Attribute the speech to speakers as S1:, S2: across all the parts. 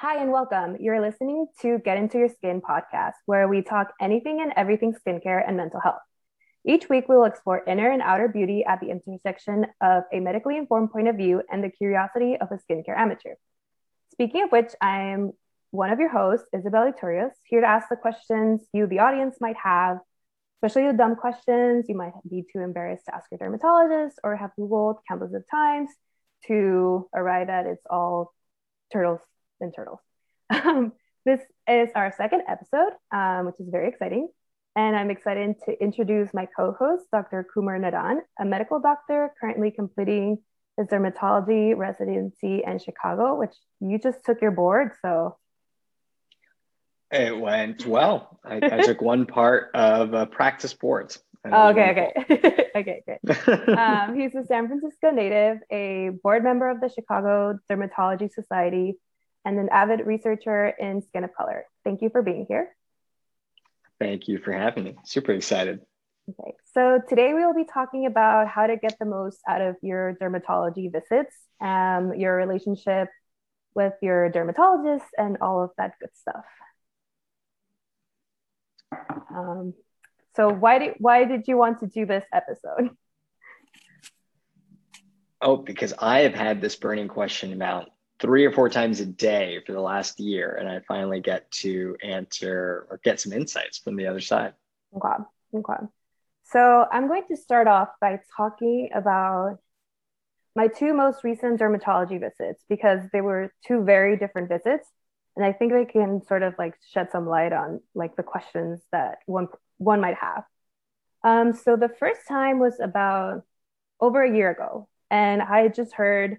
S1: Hi, and welcome. You're listening to Get Into Your Skin podcast, where we talk anything and everything skincare and mental health. Each week, we will explore inner and outer beauty at the intersection of a medically informed point of view and the curiosity of a skincare amateur. Speaking of which, I am one of your hosts, Isabel Iturrios, here to ask the questions you, the audience, might have, especially the dumb questions you might be too embarrassed to ask your dermatologist or have Googled countless of times to arrive at it's all turtles and turtles. Um, this is our second episode, um, which is very exciting. And I'm excited to introduce my co host, Dr. Kumar Nadan, a medical doctor currently completing his dermatology residency in Chicago, which you just took your board. So
S2: it went well. I, I took one part of uh, practice boards.
S1: Oh, okay, okay. okay, great. um, he's a San Francisco native, a board member of the Chicago Dermatology Society, and an avid researcher in skin of color. Thank you for being here.
S2: Thank you for having me. Super excited.
S1: Okay, so today we will be talking about how to get the most out of your dermatology visits, um, your relationship with your dermatologist, and all of that good stuff. Um, so why did why did you want to do this episode?
S2: Oh, because I have had this burning question about three or four times a day for the last year, and I finally get to answer or get some insights from the other side.
S1: Okay. Okay. So I'm going to start off by talking about my two most recent dermatology visits because they were two very different visits. And I think they can sort of like shed some light on like the questions that one one might have. Um, so the first time was about over a year ago, and I just heard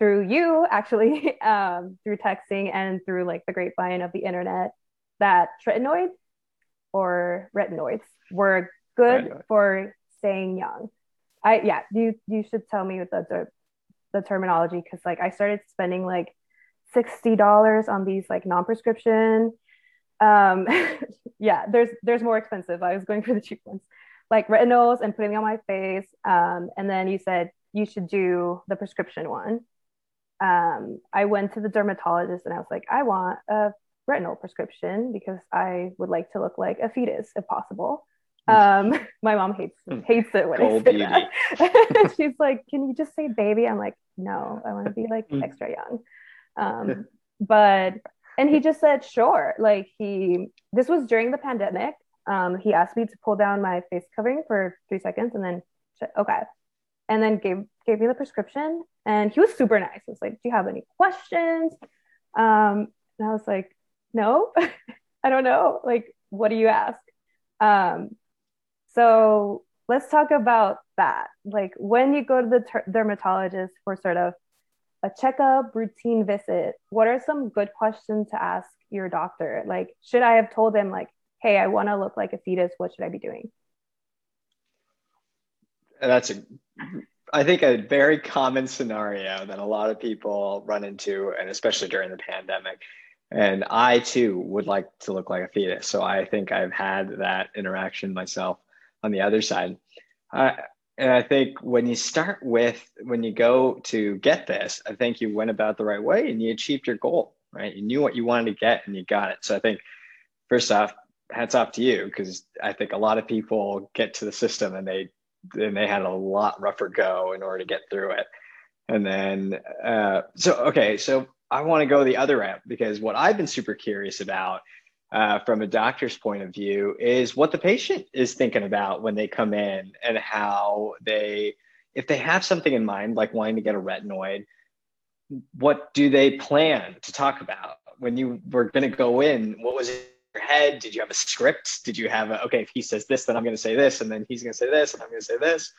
S1: through you actually um, through texting and through like the grapevine of the internet that tretinoids or retinoids were good Retinoid. for staying young. I yeah, you you should tell me the the, the terminology because like I started spending like sixty dollars on these like non-prescription. Um, yeah, there's there's more expensive. I was going for the cheap ones, like retinols and putting them on my face. Um, and then you said you should do the prescription one um, I went to the dermatologist and I was like, I want a retinal prescription because I would like to look like a fetus if possible. Um, my mom hates hmm. hates it when Cold I say beauty. that. She's like, "Can you just say baby?" I'm like, "No, I want to be like hmm. extra young." Um, but and he just said, "Sure." Like he, this was during the pandemic. Um, he asked me to pull down my face covering for three seconds and then, okay, and then gave gave me the prescription and he was super nice. He was like, Do you have any questions? Um, and I was like, No, I don't know. Like, what do you ask? Um, so let's talk about that. Like, when you go to the ter- dermatologist for sort of a checkup, routine visit, what are some good questions to ask your doctor? Like, should I have told him, like, hey, I want to look like a fetus? What should I be doing?
S2: That's a I think a very common scenario that a lot of people run into, and especially during the pandemic. And I too would like to look like a fetus. So I think I've had that interaction myself on the other side. Uh, and I think when you start with, when you go to get this, I think you went about the right way and you achieved your goal, right? You knew what you wanted to get and you got it. So I think, first off, hats off to you because I think a lot of people get to the system and they and they had a lot rougher go in order to get through it. And then, uh, so, okay, so I want to go the other route because what I've been super curious about uh, from a doctor's point of view is what the patient is thinking about when they come in and how they, if they have something in mind, like wanting to get a retinoid, what do they plan to talk about? When you were going to go in, what was head? Did you have a script? Did you have a, okay, if he says this, then I'm going to say this, and then he's going to say this, and I'm going to say this?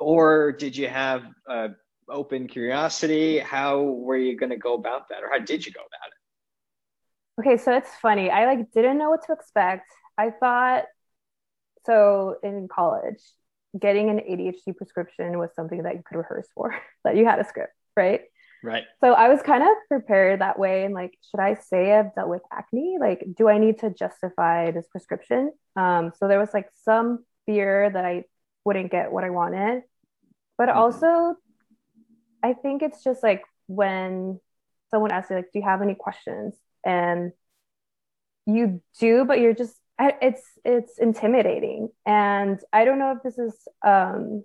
S2: Or did you have uh, open curiosity? How were you going to go about that? Or how did you go about it?
S1: Okay, so it's funny. I like didn't know what to expect. I thought so in college, getting an ADHD prescription was something that you could rehearse for, that you had a script, right?
S2: Right.
S1: So I was kind of prepared that way. And like, should I say I've dealt with acne? Like, do I need to justify this prescription? Um, so there was like some fear that I wouldn't get what I wanted. But mm-hmm. also, I think it's just like when someone asks you like, "Do you have any questions?" and you do, but you're just it's it's intimidating. And I don't know if this is um,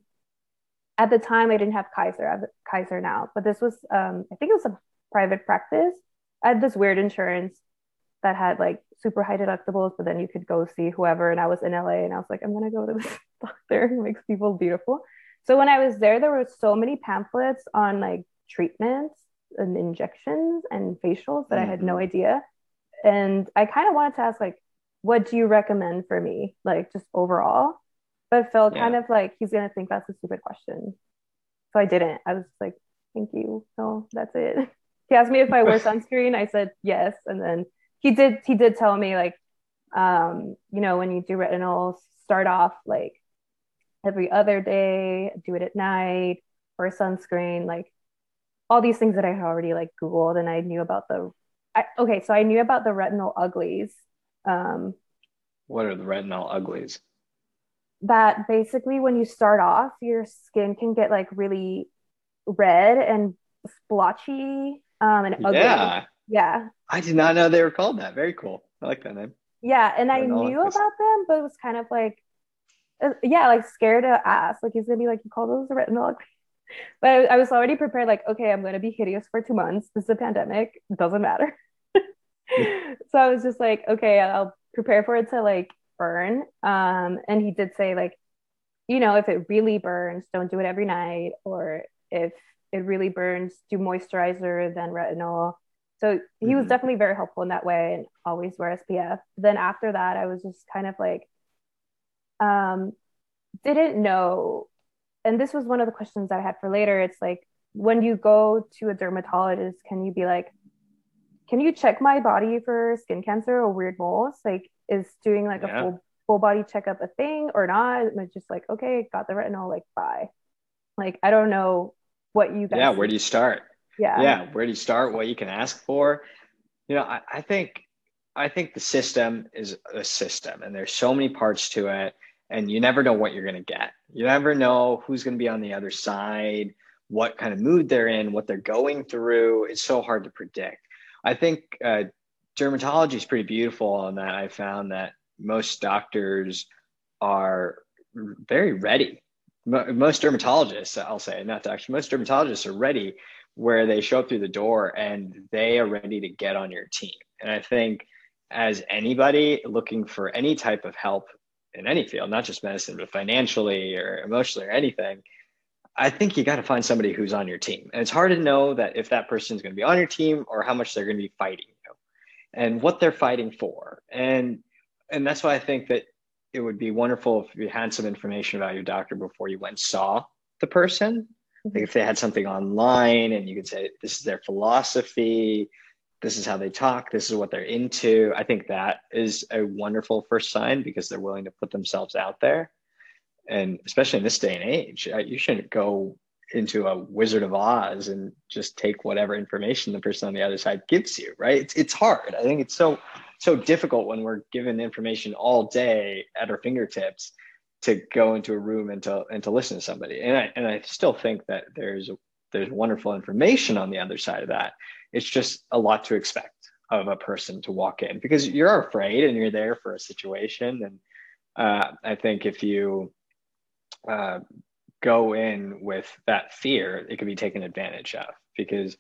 S1: at the time I didn't have Kaiser. I have Kaiser now, but this was um, I think it was a private practice. I had this weird insurance that had like super high deductibles, but then you could go see whoever. And I was in LA and I was like, I'm gonna go to this doctor who makes people beautiful. So when I was there, there were so many pamphlets on like treatments and injections and facials that mm-hmm. I had no mm-hmm. idea. And I kind of wanted to ask like, what do you recommend for me? Like just overall. But Phil yeah. kind of like he's gonna think that's a stupid question. So I didn't. I was like, thank you. No, that's it. He asked me if I wear sunscreen. I said yes. And then he did he did tell me like um you know when you do retinol start off like every other day do it at night or sunscreen like all these things that i had already like googled and i knew about the I, okay so i knew about the retinol uglies um
S2: what are the retinol uglies
S1: that basically when you start off your skin can get like really red and splotchy um and ugly
S2: yeah
S1: yeah.
S2: I did not know they were called that. Very cool. I like that name.
S1: Yeah, and I knew about them, but it was kind of like, uh, yeah, like scared to ask. Like he's gonna be like, you call those retinol? But I, I was already prepared. Like, okay, I'm gonna be hideous for two months. This is a pandemic. It doesn't matter. so I was just like, okay, I'll prepare for it to like burn. Um, and he did say like, you know, if it really burns, don't do it every night, or if it really burns, do moisturizer then retinol so he mm-hmm. was definitely very helpful in that way and always wear SPF. Then after that, I was just kind of like, um, didn't know. And this was one of the questions that I had for later. It's like, when you go to a dermatologist, can you be like, can you check my body for skin cancer or weird moles? Like, is doing like yeah. a full full body checkup a thing or not? And it's just like, okay, got the retinol, like, bye. Like, I don't know what you guys.
S2: Yeah, where do you start?
S1: yeah
S2: yeah where do you start what you can ask for you know I, I think i think the system is a system and there's so many parts to it and you never know what you're going to get you never know who's going to be on the other side what kind of mood they're in what they're going through it's so hard to predict i think uh, dermatology is pretty beautiful on that i found that most doctors are very ready most dermatologists i'll say not doctors most dermatologists are ready where they show up through the door and they are ready to get on your team. And I think as anybody looking for any type of help in any field, not just medicine, but financially or emotionally or anything, I think you got to find somebody who's on your team. And it's hard to know that if that person is going to be on your team or how much they're going to be fighting and what they're fighting for. And and that's why I think that it would be wonderful if you had some information about your doctor before you went saw the person like if they had something online and you could say, this is their philosophy, this is how they talk, this is what they're into. I think that is a wonderful first sign because they're willing to put themselves out there. And especially in this day and age, uh, you shouldn't go into a Wizard of Oz and just take whatever information the person on the other side gives you, right? It's, it's hard. I think it's so so difficult when we're given information all day at our fingertips to go into a room and to and to listen to somebody. And I and I still think that there's there's wonderful information on the other side of that. It's just a lot to expect of a person to walk in because you're afraid and you're there for a situation. And uh, I think if you uh, go in with that fear, it could be taken advantage of because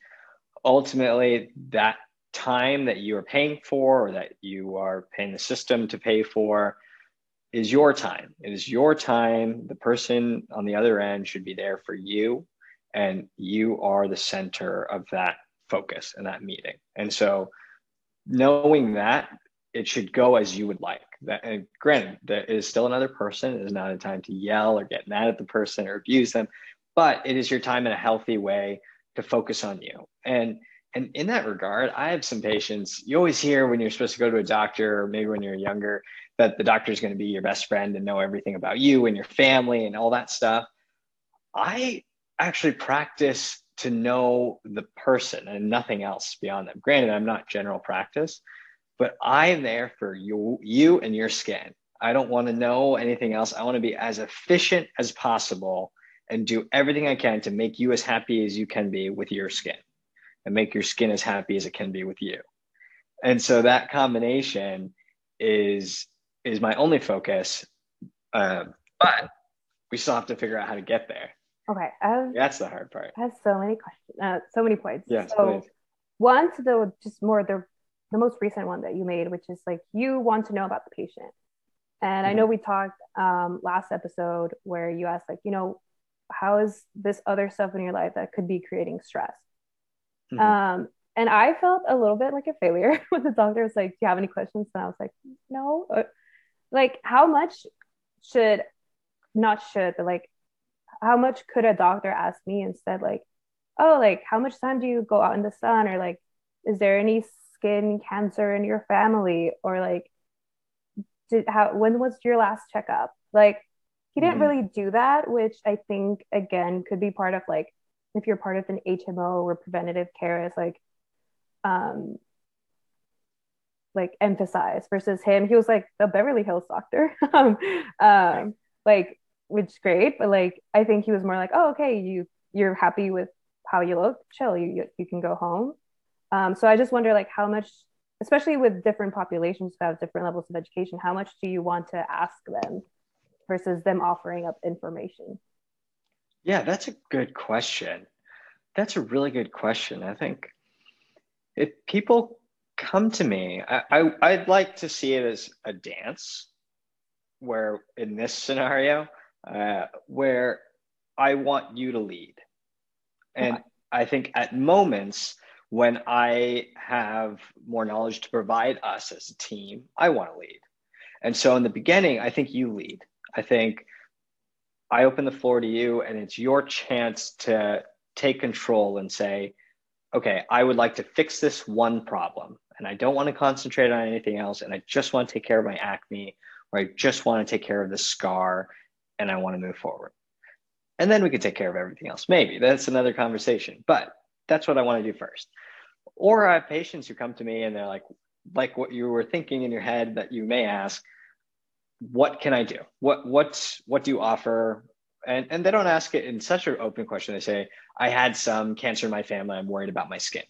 S2: ultimately that time that you are paying for or that you are paying the system to pay for is your time. It is your time. The person on the other end should be there for you, and you are the center of that focus and that meeting. And so, knowing that, it should go as you would like. That, and granted, there is still another person. It is not a time to yell or get mad at the person or abuse them, but it is your time in a healthy way to focus on you. And and in that regard, I have some patients. You always hear when you're supposed to go to a doctor, or maybe when you're younger, that the doctor is going to be your best friend and know everything about you and your family and all that stuff. I actually practice to know the person and nothing else beyond them. Granted, I'm not general practice, but I'm there for you, you and your skin. I don't want to know anything else. I want to be as efficient as possible and do everything I can to make you as happy as you can be with your skin. and make your skin as happy as it can be with you. And so that combination is is my only focus. Um, but we still have to figure out how to get there.
S1: Okay. Have,
S2: That's the hard part.
S1: I have so many questions, uh, so many points.
S2: Yes,
S1: so
S2: please.
S1: one to the just more the the most recent one that you made, which is like you want to know about the patient. And I know
S2: Mm-hmm.
S1: we talked um, last episode where you asked, like, you know, how is this other stuff in your life that could be creating stress?
S2: Mhm.
S1: Um, and I felt a little bit like a failure when the doctor was like, Do you have any questions? And I was like, No. Uh, Like, how much should, not should, but like, how much could a doctor ask me instead? Like, oh, like, how much time do you go out in the sun? Or like, is there any skin cancer in your family? Or like, did how when was your last checkup? Like, he didn't
S2: Mhm.
S1: really do that, which I think again could be part of like if you're part of an HMO or preventative care is like um like emphasize versus him he was like the Beverly Hills doctor um, um like which is great but like I think he was more like oh okay you you're happy with how you look chill you you, you can go home um so I just wonder like how much especially with different populations who have different levels of education how much do you want to ask them versus them offering up information
S2: Yeah, that's a good question. That's a really good question. I think if people come to me, I, I I'd like to see it as a dance, where in this scenario, uh, where I want you to lead, and I think at moments when I have more knowledge to provide us as a team, I want to lead, and so in the beginning, I think you lead. I think I open the floor to you, and it's your chance to take control and say, okay, I would like to fix this one problem, and I don't want to concentrate on anything else, and I just want to take care of my acne, or I just want to take care of the scar, and I want to move forward. And then we could take care of everything else. Maybe that's another conversation, but that's what I want to do first. Or I have patients who come to me and they're like, like what you were thinking in your head that you may ask, what can I do? What what's what do you offer? And and they don't ask it in such an open question. They say, I had some cancer in my family. I'm worried about my skin.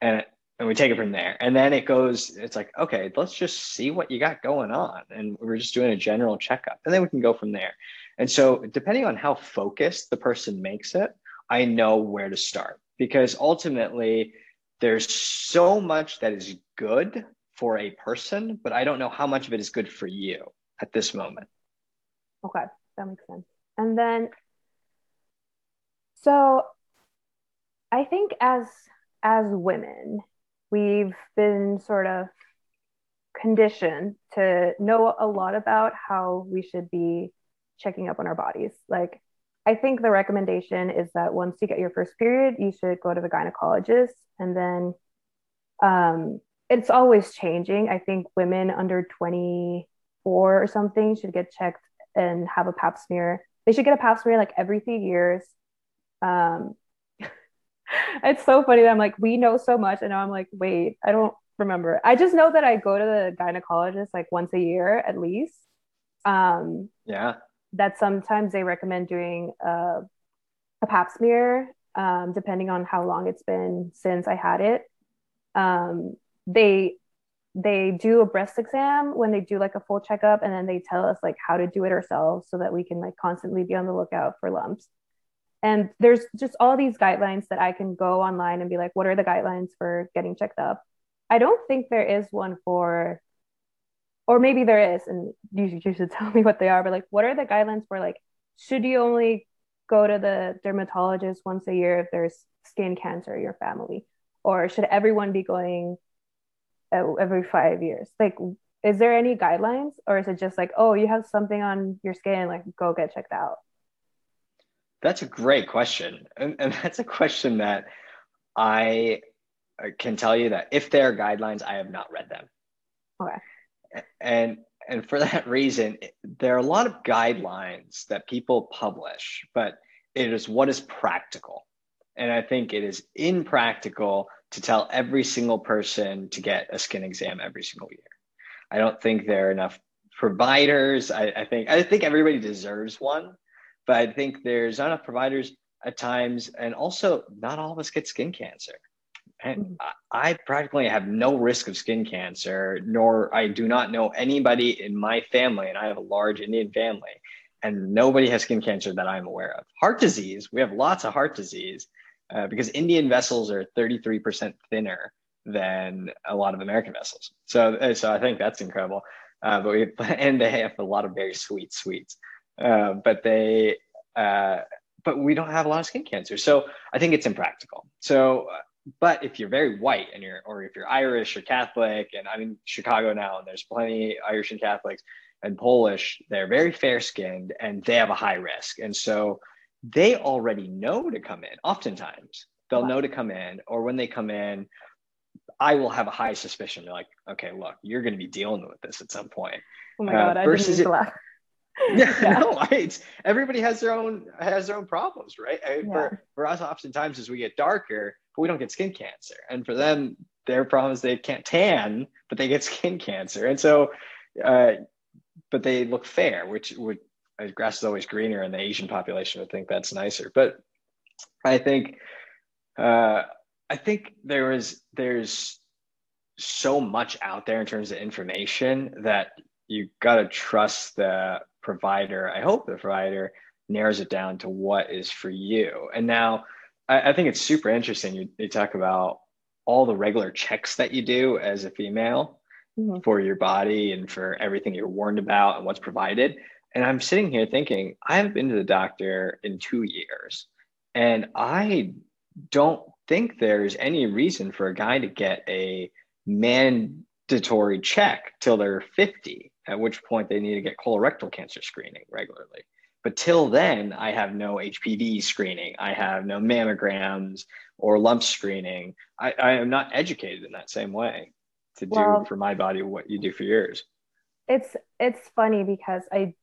S2: And and we take it from there. And then it goes, it's like, okay, let's just see what you got going on. And we're just doing a general checkup. And then we can go from there. And so depending on how focused the person makes it, I know where to start. Because ultimately there's so much that is good for a person, but I don't know how much of it is good for you at this moment.
S1: Okay, that makes sense. And then, so I think as as women, we've been sort of conditioned to know a lot about how we should be checking up on our bodies. Like, I think the recommendation is that once you get your first period, you should go to the gynecologist, and then um, it's always changing. I think women under 24 or something should get checked and have a pap smear. They should get a pap smear like every three years. Um, it's so funny that I'm like, we know so much, and now I'm like, wait, I don't remember. I just know that I go to the gynecologist like once a year at least. Um,
S2: Yeah.
S1: That sometimes they recommend doing a, a pap smear, um, depending on how long it's been since I had it. Um, they they do a breast exam when they do like a full checkup, and then they tell us like how to do it ourselves so that we can like constantly be on the lookout for lumps. And there's just all these guidelines that I can go online and be like, what are the guidelines for getting checked up? I don't think there is one for or maybe there is, and you, you should tell me what they are. But like, what are the guidelines for like, should you only go to the dermatologist once a year if there's skin cancer in your family, or should everyone be going uh, every five years? Like, is there any guidelines, or is it just like, oh, you have something on your skin, like go get checked out?
S2: That's a great question. And, and that's a question that I can tell you that if there are guidelines, I have not read them.
S1: Okay.
S2: And and for that reason, there are a lot of guidelines that people publish, but it is what is practical. And I think it is impractical to tell every single person to get a skin exam every single year. I don't think there are enough providers. I, I think I think everybody deserves one, but I think there's not enough providers at times, and also not all of us get skin cancer. And mm-hmm. I practically have no risk of skin cancer, nor I do not know anybody in my family, and I have a large Indian family, and nobody has skin cancer that I'm aware of. Heart disease, we have lots of heart disease uh, because Indian vessels are 33% thinner than a lot of American vessels. So, uh, so I think that's incredible. Uh, but we and they have a lot of very sweet sweets. Uh, but they, uh, but we don't have a lot of skin cancer. So I think it's impractical. So, uh, but if you're very white and you're, or if you're Irish or Catholic, and I'm in Chicago now, and there's plenty Irish and Catholics and Polish, they're very fair skinned and they have a high risk. And so they already know to come in. Oftentimes, they'll wow. know to come in, or when they come in, I will have a high suspicion. They're like, okay, look, you're going to be dealing with this at some point.
S1: Oh my god! Uh, versus I didn't it,
S2: yeah, yeah. no, it's everybody has their own has their own problems, right? Yeah. For for us, oftentimes as we get darker, but we don't get skin cancer, and for them, their problem is they can't tan, but they get skin cancer, and so, uh, but they look fair, which would grass is always greener, and the Asian population would think that's nicer. But I think, uh, I think there is there's so much out there in terms of information that you got to trust the provider, I hope the provider narrows it down to what is for you. And now I, I think it's super interesting. You, you, talk about all the regular checks that you do as a female mm-hmm. for your body and for everything you're warned about and what's provided. And I'm sitting here thinking, I haven't been to the doctor in two years. And I don't think there's any reason for a guy to get a mandatory check till they're 50 at which point they need to get colorectal cancer screening regularly. But till then, I have no HPV screening. I have no mammograms or lump screening. I, I am not educated in that same way to well, do for my body what you do for yours.
S1: It's it's funny because I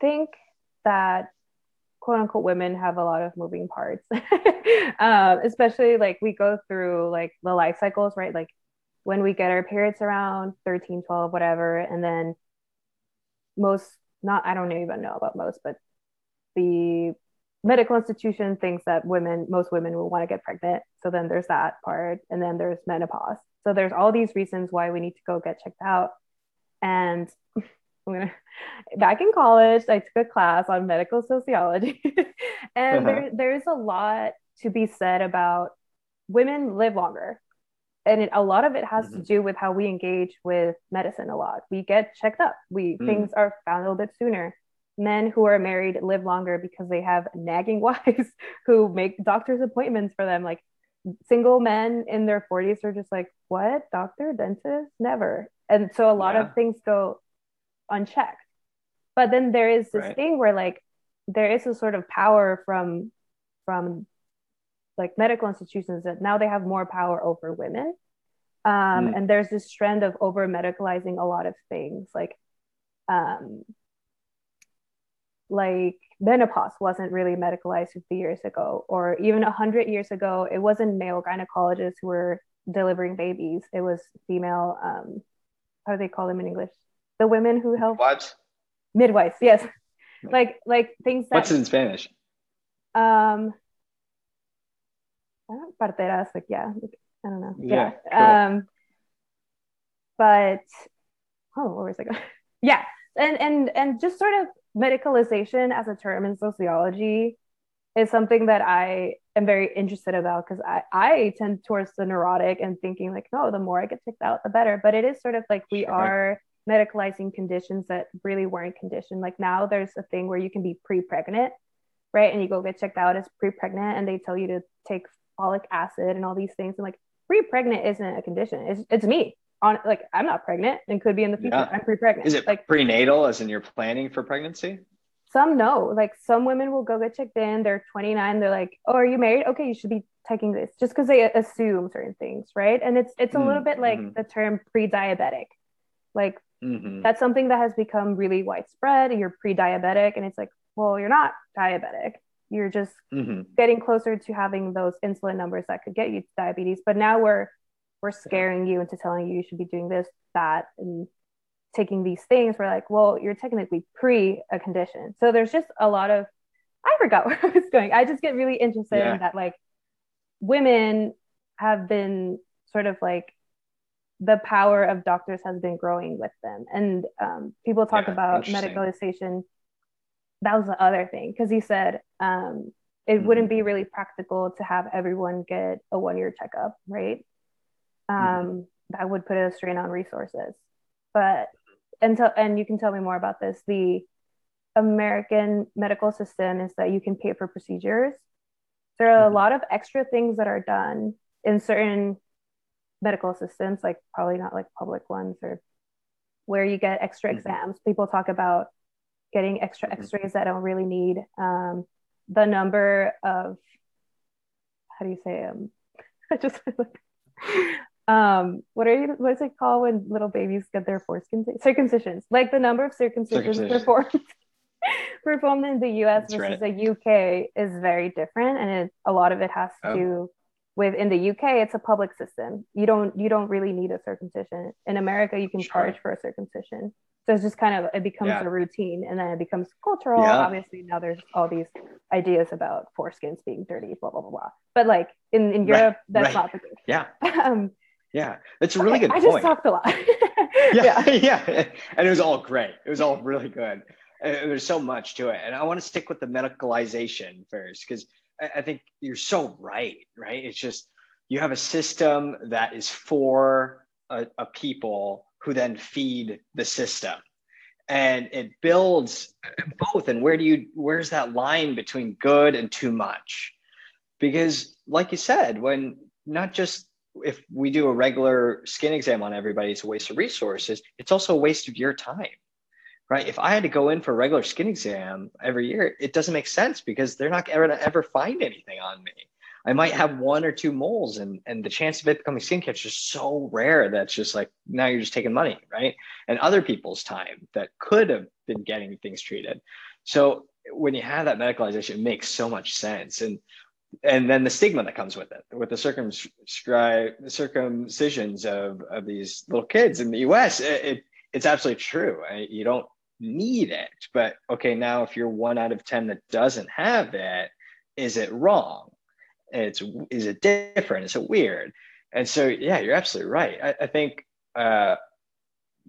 S1: think that quote unquote women have a lot of moving parts, um, especially like we go through like the life cycles, right? Like when we get our periods around 13, 12, whatever, and then most not I don't even know about most, but the medical institution thinks that women most women will want to get pregnant. So then there's that part, and then there's menopause. So there's all these reasons why we need to go get checked out. And I'm gonna back in college, I took a class on medical sociology, and uh-huh. there, there's a lot to be said about women live longer and it, a lot of it has mm-hmm. to do with how we engage with medicine a lot. We get checked up. We mm. things are found a little bit sooner. Men who are married live longer because they have nagging wives who make doctor's appointments for them. Like single men in their 40s are just like what? Doctor? Dentist? Never. And so a lot yeah. of things go unchecked. But then there is this right. thing where like there is a sort of power from from like medical institutions that now they have more power over women. Um, mm. and there's this trend of over medicalizing a lot of things like um, like menopause wasn't really medicalized 50 years ago or even 100 years ago it wasn't male gynecologists who were delivering babies. It was female um, how do they call them in english? The women who help?
S2: What
S1: midwives yes. Like like things
S2: that what's in spanish?
S1: Um parteras, like yeah, I don't know.
S2: Yeah. yeah. Cool. Um,
S1: but oh, where was I going? yeah, and and and just sort of medicalization as a term in sociology is something that I am very interested about because I, I tend towards the neurotic and thinking like, no, the more I get checked out, the better. But it is sort of like we sure. are medicalizing conditions that really weren't conditioned. Like now there's a thing where you can be pre-pregnant, right? And you go get checked out as pre-pregnant and they tell you to take folic acid and all these things. And like pre-pregnant isn't a condition. It's it's me. On like I'm not pregnant and could be in the future. Yeah. I'm pre-pregnant.
S2: Is it
S1: like
S2: prenatal as in you're planning for pregnancy?
S1: Some no. Like some women will go get checked in. They're 29. They're like, oh, are you married? Okay, you should be taking this just because they assume certain things, right? And it's it's a mm-hmm. little bit like mm-hmm. the term pre-diabetic. Like mm-hmm. that's something that has become really widespread. You're pre-diabetic, and it's like, well, you're not diabetic you're just mm-hmm. getting closer to having those insulin numbers that could get you diabetes but now we're we're scaring you into telling you you should be doing this that and taking these things we're like well you're technically pre a condition so there's just a lot of I forgot where I was going. I just get really interested yeah. in that, like, women have been sort of like the power of doctors has been growing with them. And um, people talk yeah, about medicalization. That was the other thing because he said um, it mm-hmm. wouldn't be really practical to have everyone get a one year checkup, right? Um, mm-hmm. That would put a strain on resources. But until and you can tell me more about this. The American medical system is that you can pay for procedures. There are mm-hmm. a lot of extra things that are done in certain medical assistants, like probably not like public ones or where you get extra mm-hmm. exams. People talk about getting extra mm-hmm. x-rays that I don't really need. Um, the number of how do you say um I just um what are you what is it called when little babies get their foreskin circumcisions like the number of circumcisions performed performed in the US That's versus right. the UK is very different and it, a lot of it has to oh. do with in the UK it's a public system you don't you don't really need a circumcision in America you can sure. charge for a circumcision so it's just kind of it becomes yeah. a routine and then it becomes cultural. Yeah. obviously now there's all these ideas about foreskins being dirty blah blah blah blah. But like in, in europe right. that's right. not the case.
S2: Yeah. Um, yeah. That's a really okay, good
S1: i
S2: point.
S1: just talked a lot.
S2: Yeah, yeah. and it was all great. It was all really good. And there's so much to it. And i want to stick with the medicalization first because I, I think you're so right right? It's just you have a system that is for a, a people who then feed the system. And it builds both. And where do you where's that line between good and too much? Because like you said when not just if we do a regular skin exam on everybody it's a waste of resources it's also a waste of your time right? If i had to go in for a regular skin exam every year it doesn't make sense because they're not ever ever find anything on me I might have one or two moles, and and the chance of it becoming skin cancer is so rare that's just like now you're just taking money, right? And other people's time that could have been getting things treated. So when you have that medicalization, it makes so much sense. And and then the stigma that comes with it, with the circumcisions of, of these little kids in the US, it, it it's absolutely true. You don't need it. But okay, now if you're one out of 10 that doesn't have it, is it wrong? It's is it different? Is it weird? And so yeah you're absolutely right. I, I think uh,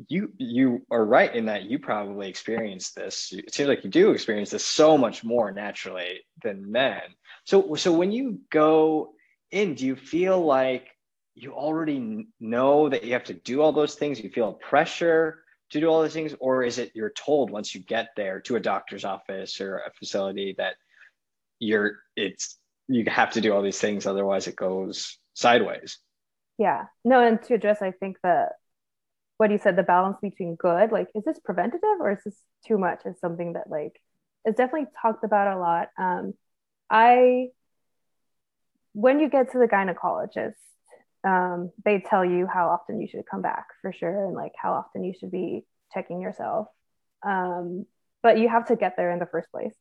S2: you you are right in that you probably experience this. It seems like you do experience this so much more naturally than men. So so when you go in do you feel like you already know that you have to do all those things? You feel pressure to do all those things? Or is it you're told once you get there to a doctor's office or a facility that you're it's you have to do all these things otherwise it goes sideways.
S1: Yeah. No and to address i think the what you said the balance between good like is this preventative or is this too much is something that like is definitely talked about a lot. Um i when you get to the gynecologist um, they tell you how often you should come back for sure and like how often you should be checking yourself. Um, but you have to get there in the first place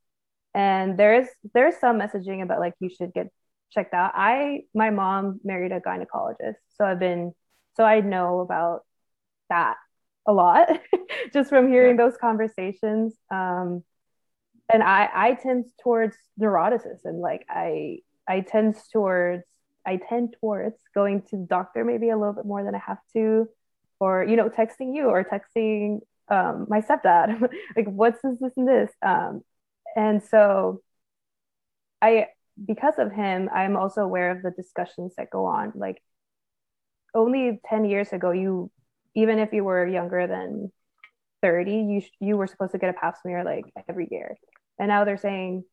S1: and there's there's some messaging about like you should get checked out. I my mom married a gynecologist so i've been so i know about that a lot just from hearing yeah. those conversations. Um and i i tend towards neuroticism like i i tend towards i tend towards going to the doctor maybe a little bit more than i have to or you know texting you or texting um, my stepdad. Like what's this this and this? Um, and so i because of him i'm also aware of the discussions that go on. Like only 10 years ago you even if you were younger than 30 you sh- you were supposed to get a pap smear like every year. And now they're saying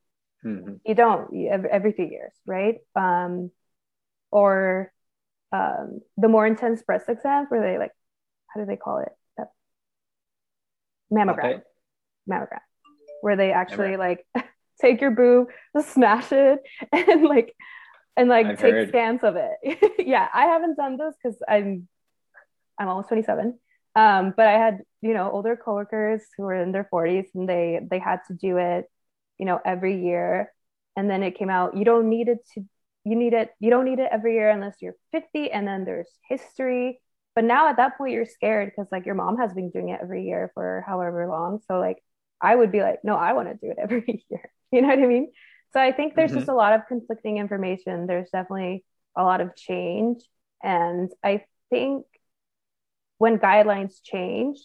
S1: mm-hmm. you don't every, every few years right? Um or um the more intense breast exams where they like how do they call it? That mammogram. Okay. mammogram where they actually like take your boob, smash it, and like and like I've take heard. scans of it. yeah, I haven't done this because I'm I'm almost 27. Um, but I had you know older coworkers who were in their 40s and they they had to do it, you know, every year. And then it came out you don't need it to you need it you don't need it every year unless you're 50 and then there's history but now at that point you're scared because like your mom has been doing it every year for however long so like I would be like, no, I want to do it every year. You know what I mean? So I think there's mm-hmm. just a lot of conflicting information. There's definitely a lot of change. And I think when guidelines change,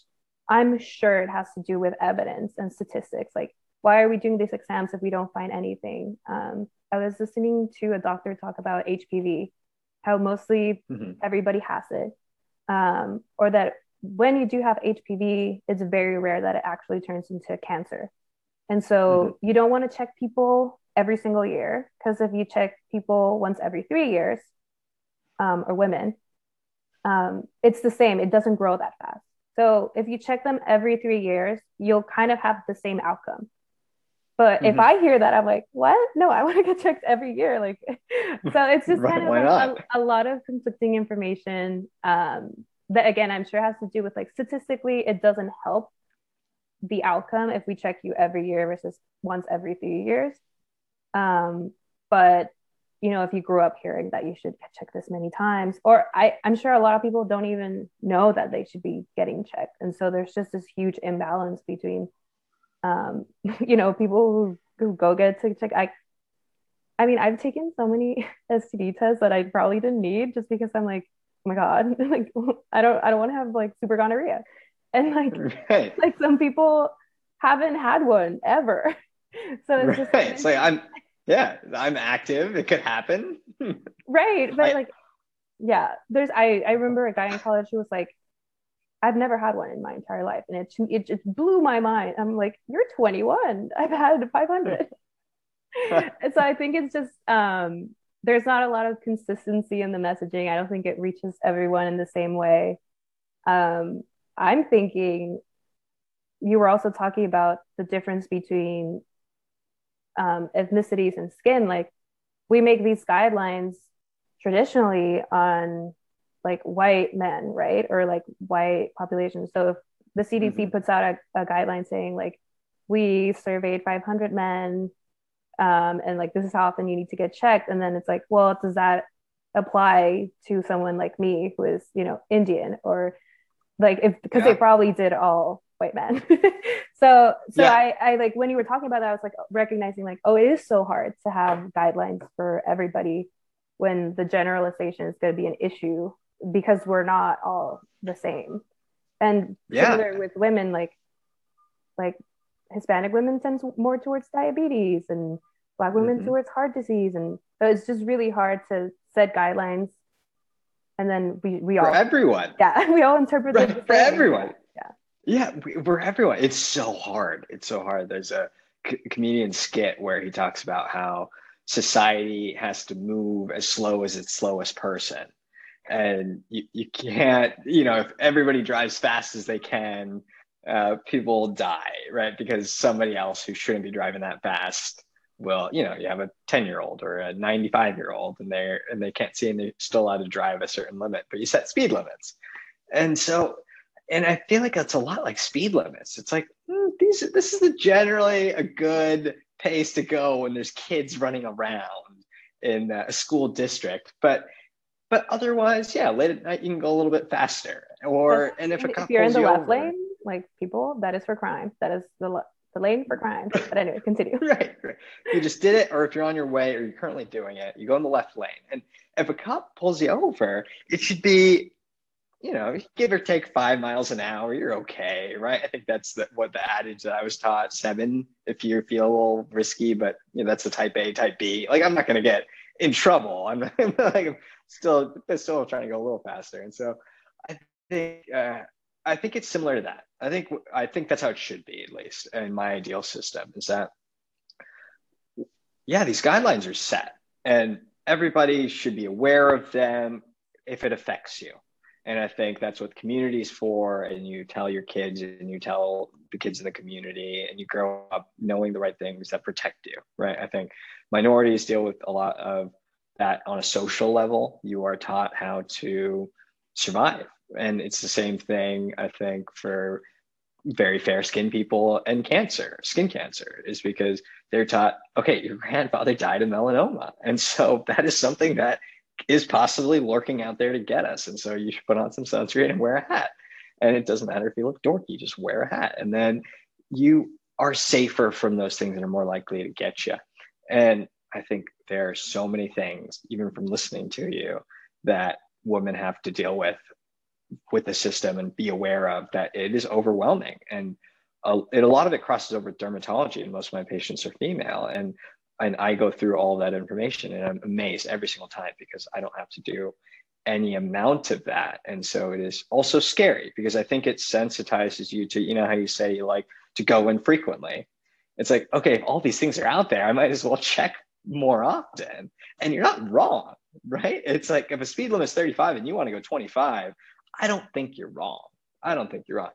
S1: I'm sure it has to do with evidence and statistics. Like, why are we doing these exams if we don't find anything? Um, I was listening to a doctor talk about HPV, how mostly mm-hmm. everybody has it, um, or that when you do have HPV, it's very rare that it actually turns into cancer. And so mm-hmm. you don't want to check people every single year because if you check people once every three years, um, or women, um, it's the same. It doesn't grow that fast. So if you check them every three years, you'll kind of have the same outcome. But mm-hmm. if I hear that, I'm like, what? No, I want to get checked every year. Like, so it's just right, kind of like a, a, lot of conflicting information. Um, that again, I'm sure has to do with like statistically, it doesn't help the outcome if we check you every year versus once every three years. Um, but you know, if you grew up hearing that you should check this many times, or I, I'm sure a lot of people don't even know that they should be getting checked. And so there's just this huge imbalance between, um, you know, people who, who go get to check. I, I mean, I've taken so many STD tests that I probably didn't need just because I'm like, oh my God, like I don't, I don't want to have like super gonorrhea. And like, right. like some people haven't had one ever. So it's
S2: right.
S1: just
S2: like, it's like I'm yeah i'm active it could happen
S1: right but I, like yeah there's i i remember a guy in college who was like i've never had one in my entire life and it it just blew my mind i'm like you're 21 i've had 500 and so i think it's just um there's not a lot of consistency in the messaging. I don't think it reaches everyone in the same way. Um i'm thinking you were also talking about the difference between um, ethnicities and skin. Like we make these guidelines traditionally on like white men right? Or like white populations so if the cdc mm-hmm. puts out a, a, guideline saying like we surveyed 500 men um, and like this is how often you need to get checked and then it's like well does that apply to someone like me who is you know indian or like if because yeah. they probably did all white men. so so yeah. I, I like when you were talking about that, I was like recognizing like, oh, it is so hard to have guidelines for everybody when the generalization is going to be an issue because we're not all the same. And yeah. similar with women, like like Hispanic women tend more towards diabetes and black women mm-hmm. towards heart disease. And so it's just really hard to set guidelines and then we we
S2: for
S1: all
S2: everyone
S1: yeah we all interpret
S2: it for everyone yeah, Yeah. we're everyone. It's so hard. It's so hard. There's a c- comedian skit where he talks about how society has to move as slow as its slowest person. And you, you can't, you know, if everybody drives fast as they can, uh, people die, right? Because somebody else who shouldn't be driving that fast will, you know, you have a 10 year old or a 95 year old and they're, and they can't see and they're still allowed to drive a certain limit, but you set speed limits. And so and I feel like that's a lot like speed limits. It's like mm, these. This is generally a good pace to go when there's kids running around in a school district, but but otherwise, yeah, late at night you can go a little bit faster. Or and if a
S1: if you're in the left over, lane, like people, that is for crime. That is the the lane for crime. But anyway, continue.
S2: right, right. You just did it, or if you're on your way, or you're currently doing it, you go in the left lane. And if a cop pulls you over, it should be you know, give or take five miles an hour, you're okay, right? I think that's the, what the adage that I was taught seven if you feel a little risky, but you know, that's the type A, type B. Like, I'm not going to get in trouble. I'm, I'm like, I'm still, still trying to go a little faster. And so I think, uh, I think it's similar to that. I think, I think that's how it should be, at least in my ideal system is that, yeah, these guidelines are set and everybody should be aware of them if it affects you and I think that's what community is for. And you tell your kids and you tell the kids in the community and you grow up knowing the right things that protect you, right? I think minorities deal with a lot of that on a social level. You are taught how to survive. And it's the same thing, I think, for very fair skinned people and cancer, skin cancer, is because they're taught, okay, your grandfather died of melanoma. And so that is something that is possibly lurking out there to get us. And so you should put on some sunscreen and wear a hat. And it doesn't matter if you look dorky, just wear a hat. And then you are safer from those things and are more likely to get you. And I think there are so many things, even from listening to you, that women have to deal with with the system and be aware of that it is overwhelming and a, it, a lot of it crosses over dermatology and most of my patients are female and and I go through all that information and I'm amazed every single time because I don't have to do any amount of that. And so it is also scary because I think it sensitizes you to, you know, how you say you like to go in frequently. It's like, okay, all these things are out there, I might as well check more often. And you're not wrong, right? It's like if a speed limit is 35 and you want to go 25, I don't think you're wrong. I don't think you're wrong.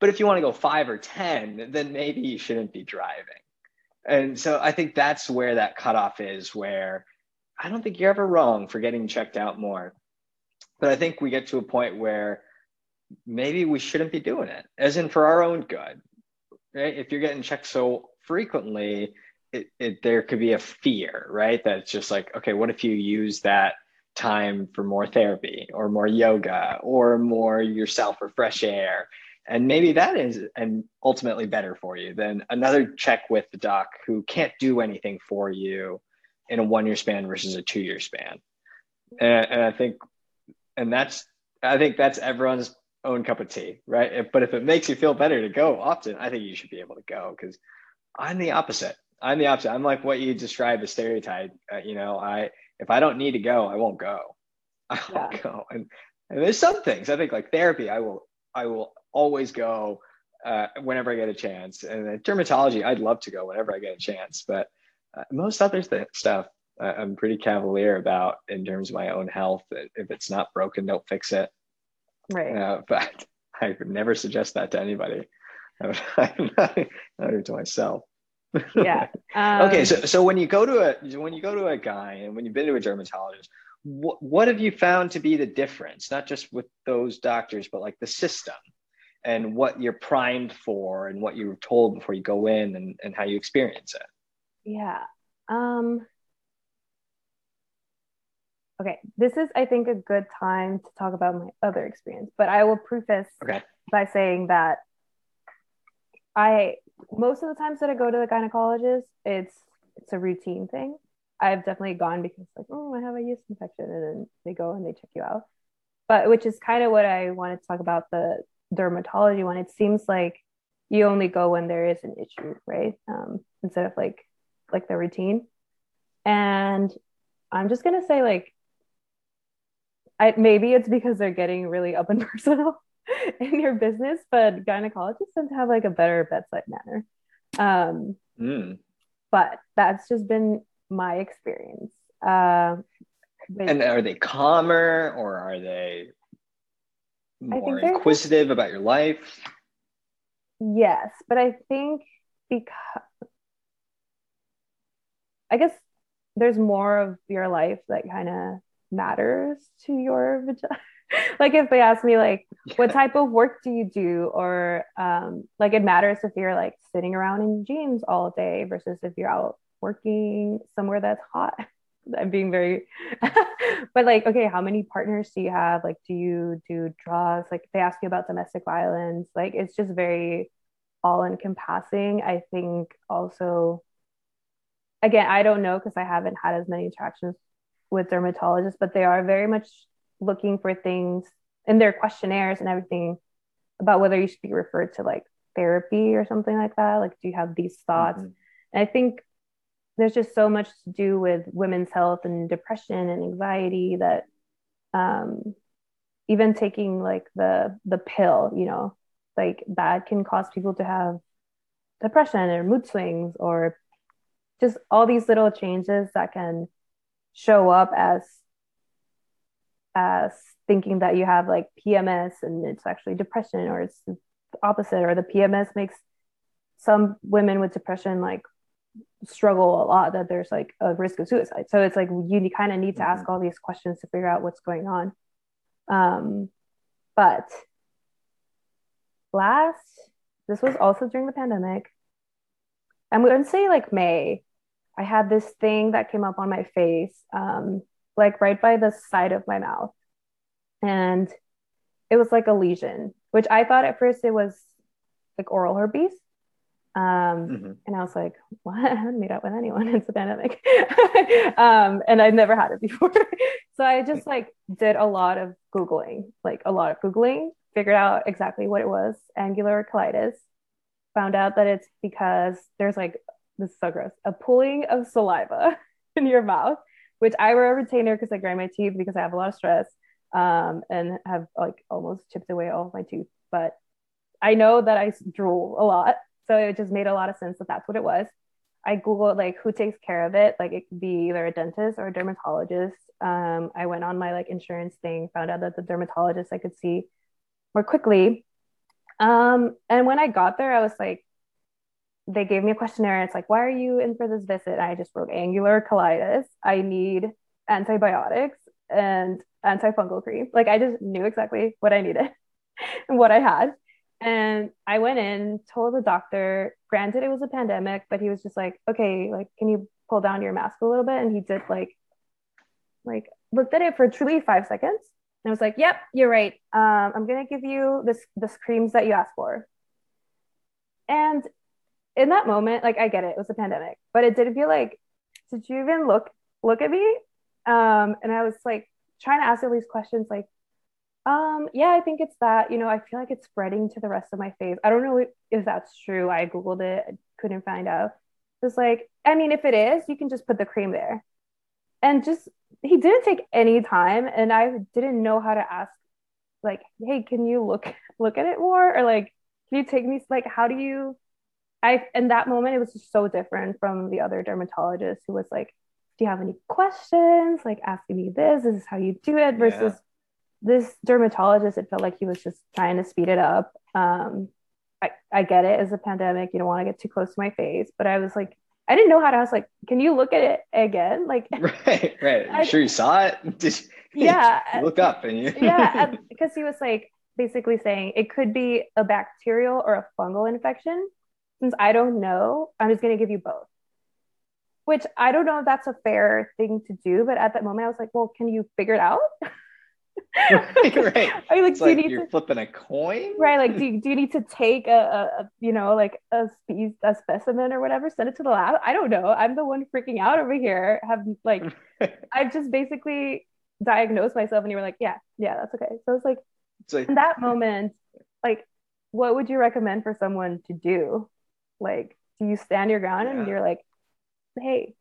S2: But if you want to go five or 10, then maybe you shouldn't be driving. And so I think that's where that cutoff is, where I don't think you're ever wrong for getting checked out more. But I think we get to a point where maybe we shouldn't be doing it, as in for our own good. Right? If you're getting checked so frequently, it, it, there could be a fear, right? That's just like, okay, what if you use that time for more therapy or more yoga or more yourself or fresh air. And maybe that is and ultimately better for you than another check with the doc who can't do anything for you in a one year span versus a two year span. And, and, i think and that's i think that's everyone's own cup of tea right? If, but if it makes you feel better to go often i think you should be able to go because i'm the opposite. I'm the opposite. I'm like what you describe as stereotype. Uh, you know i if I don't need to go, I won't go. I won't yeah. go. And, and there's some things I think like therapy, I will I will always go uh, whenever I get a chance. And dermatology, I'd love to go whenever I get a chance. But uh, most other th- stuff, uh, I'm pretty cavalier about in terms of my own health. If it's not broken, don't fix it.
S1: Right.
S2: Uh, but I would never suggest that to anybody. I'm not, not even to myself
S1: yeah.
S2: Um, okay. So, so when you go to a when you go to a guy and when you've been to a dermatologist, what what have you found to be the difference? Not just with those doctors, but like the system and what you're primed for and what you were told before you go in and, and how you experience it.
S1: Yeah. Um, okay. This is, I think, a good time to talk about my other experience, but I will preface
S2: okay.
S1: by saying that I most of the times that I go to the gynecologist, it's it's a routine thing. I've definitely gone because like, oh, I have a yeast infection, and then they go and they check you out. But which is kind of what I wanted to talk about the dermatology one. It seems like you only go when there is an issue, right? Um, instead of like like the routine. And I'm just gonna say like, I maybe it's because they're getting really up and personal in your business, but gynecologists tend to have like a better bedside manner. Um,
S2: mm.
S1: But that's just been my experience. Uh,
S2: and are they calmer or are they more inquisitive about your life?
S1: Yes, but I think because I guess there's more of your life that kind of matters to your vagina like if they ask me like what type of work do you do? Or um, like it matters if you're like sitting around in jeans all day versus if you're out working somewhere that's hot. I'm being very but like okay how many partners do you have? Like do you do draws like they ask you about domestic violence. Like it's just very all encompassing i think also again i don't know because i haven't had as many interactions with dermatologists but they are very much looking for things in their questionnaires and everything about whether you should be referred to like therapy or something like that. Like, do you have these thoughts? Mm-hmm. And I think there's just so much to do with women's health and depression and anxiety that um, even taking like the the pill, you know, like that can cause people to have depression or mood swings or just all these little changes that can show up as as thinking that you have like PMS and it's actually depression or it's the opposite or the PMS makes some women with depression like struggle a lot that there's like a risk of suicide. So it's like you kind of need to mm-hmm. ask all these questions to figure out what's going on. Um, but last, this was also during the pandemic. I'm going to say like May. I had this thing that came up on my face. Um, like right by the side of my mouth. And it was like a lesion, which I thought at first it was like oral herpes. Um, mm-hmm. And I was like, what? I haven't made out with anyone. It's a pandemic. um, and I've never had it before. so I just like did a lot of Googling, like a lot of Googling, figured out exactly what it was angular cheilitis. Found out that it's because there's like, this is so gross, a pooling of saliva in your mouth, which I wear a retainer because I grind my teeth because I have a lot of stress um, and have like almost chipped away all of my teeth. But I know that I drool a lot. So it just made a lot of sense that that's what it was. I Googled like who takes care of it. Like it could be either a dentist or a dermatologist. Um, I went on my like insurance thing, found out that the dermatologist I could see more quickly. Um, and when I got there, I was like, they gave me a questionnaire. It's like, why are you in for this visit? And I just wrote angular cheilitis. I need antibiotics and antifungal cream. Like I just knew exactly what I needed and what I had. And I went in, told the doctor, granted it was a pandemic, but he was just like, okay, like, can you pull down your mask a little bit? And he did like, like looked at it for truly five seconds. And I was like, yep, you're right. Um, I'm gonna give you this this creams that you asked for. And in that moment, like I get it, it was a pandemic, but it did feel like, did you even look look at me? Um, and I was like trying to ask all these questions, like, um, yeah, I think it's that. You know, I feel like it's spreading to the rest of my face. I don't know if that's true. I googled it, I couldn't find out. It's like, I mean, if it is, you can just put the cream there. And just he didn't take any time, and I didn't know how to ask, like, hey, can you look look at it more, or like, can you take me? Like, how do you? I in that moment, it was just so different from the other dermatologist who was like, do you have any questions? Like asking me this, this is how you do it versus yeah this dermatologist, it felt like he was just trying to speed it up. Um, I, I get it as a pandemic, you don't want to get too close to my face, but I was like, I didn't know how to. I was like, can you look at it again? Like,
S2: right, right. I'm sure you saw it. Did
S1: yeah.
S2: look up and you.
S1: yeah, because he was like basically saying it could be a bacterial or a fungal infection. Since I don't know, I'm just going to give you both. Which I don't know if that's a fair thing to do, but at that moment I was like, well, can you figure it out?
S2: right, right. Are you like, do like you need you're to, flipping a coin?
S1: Right. Like, do you, do you need to take a, a, a you know, like a, a specimen or whatever, send it to the lab? I don't know. I'm the one freaking out over here. Have like, I've just basically diagnosed myself and you were like, yeah, yeah, that's okay. So it's like, like in that moment, like, what would you recommend for someone to do? Like, do you stand your ground yeah. and you're like, hey.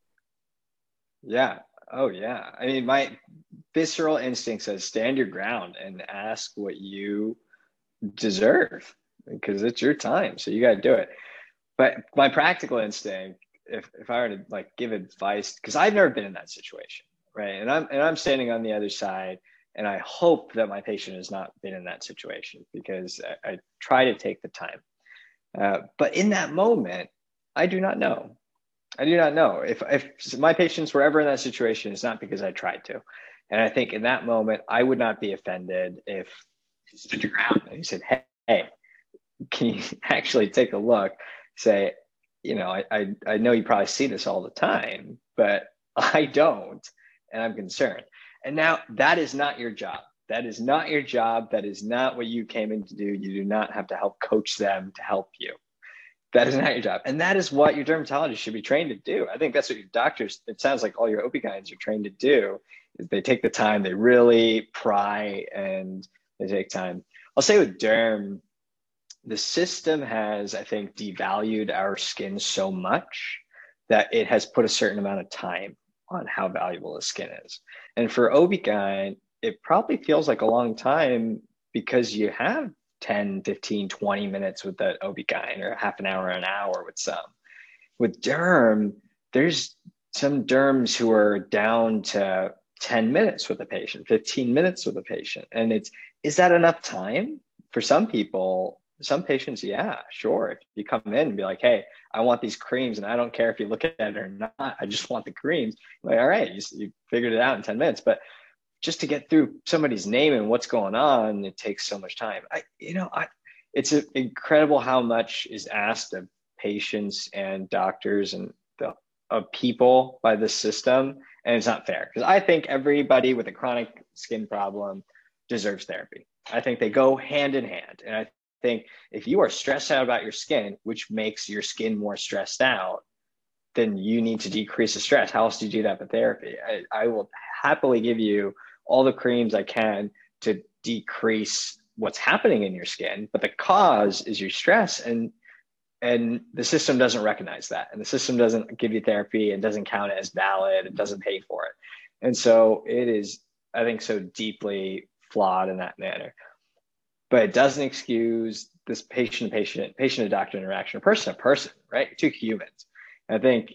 S2: Yeah. Oh yeah. I mean, my visceral instinct says stand your ground and ask what you deserve because it's your time. So you got to do it. But my practical instinct, if, if I were to like give advice, because I've never been in that situation, right? And I'm and I'm standing on the other side, and I hope that my patient has not been in that situation because I, I try to take the time. Uh, but in that moment, I do not know. I do not know if if my patients were ever in that situation. It's not because I tried to. And I think in that moment, I would not be offended if he stood your ground and he said, hey, hey, can you actually take a look? Say, you know, I, I, I know you probably see this all the time, but I don't, and I'm concerned. And now that is not your job. That is not your job. That is not what you came in to do. You do not have to help coach them to help you. That is not your job. And that is what your dermatologist should be trained to do. I think that's what your doctors, it sounds like all your OB-GYNs are trained to do is they take the time, they really pry and they take time. I'll say with derm, the system has, I think, devalued our skin so much that it has put a certain amount of time on how valuable the skin is. And for OB-GYN, it probably feels like a long time because you have 10, 15, 20 minutes with that OB-GYN or half an hour, an hour with some. With derm, there's some derms who are down to 10 minutes with a patient, 15 minutes with a patient. And it's, is that enough time? For some people, some patients, yeah, sure. If you come in and be like, hey, I want these creams and I don't care if you look at it or not, I just want the creams. Like, all right, you, you figured it out in 10 minutes. But just to get through somebody's name and what's going on, it takes so much time. I, you know, I, it's a, incredible how much is asked of patients and doctors and the, of people by the system and it's not fair because I think everybody with a chronic skin problem deserves therapy. I think they go hand in hand, and I think if you are stressed out about your skin, which makes your skin more stressed out, then you need to decrease the stress. How else do you do that with therapy? I, I will happily give you all the creams I can to decrease what's happening in your skin, but the cause is your stress and and the system doesn't recognize that and the system doesn't give you therapy and doesn't count it as valid and doesn't pay for it. And so it is I think so deeply flawed in that manner. But it doesn't excuse this patient patient patient to doctor interaction, person to person, right? Two humans. I think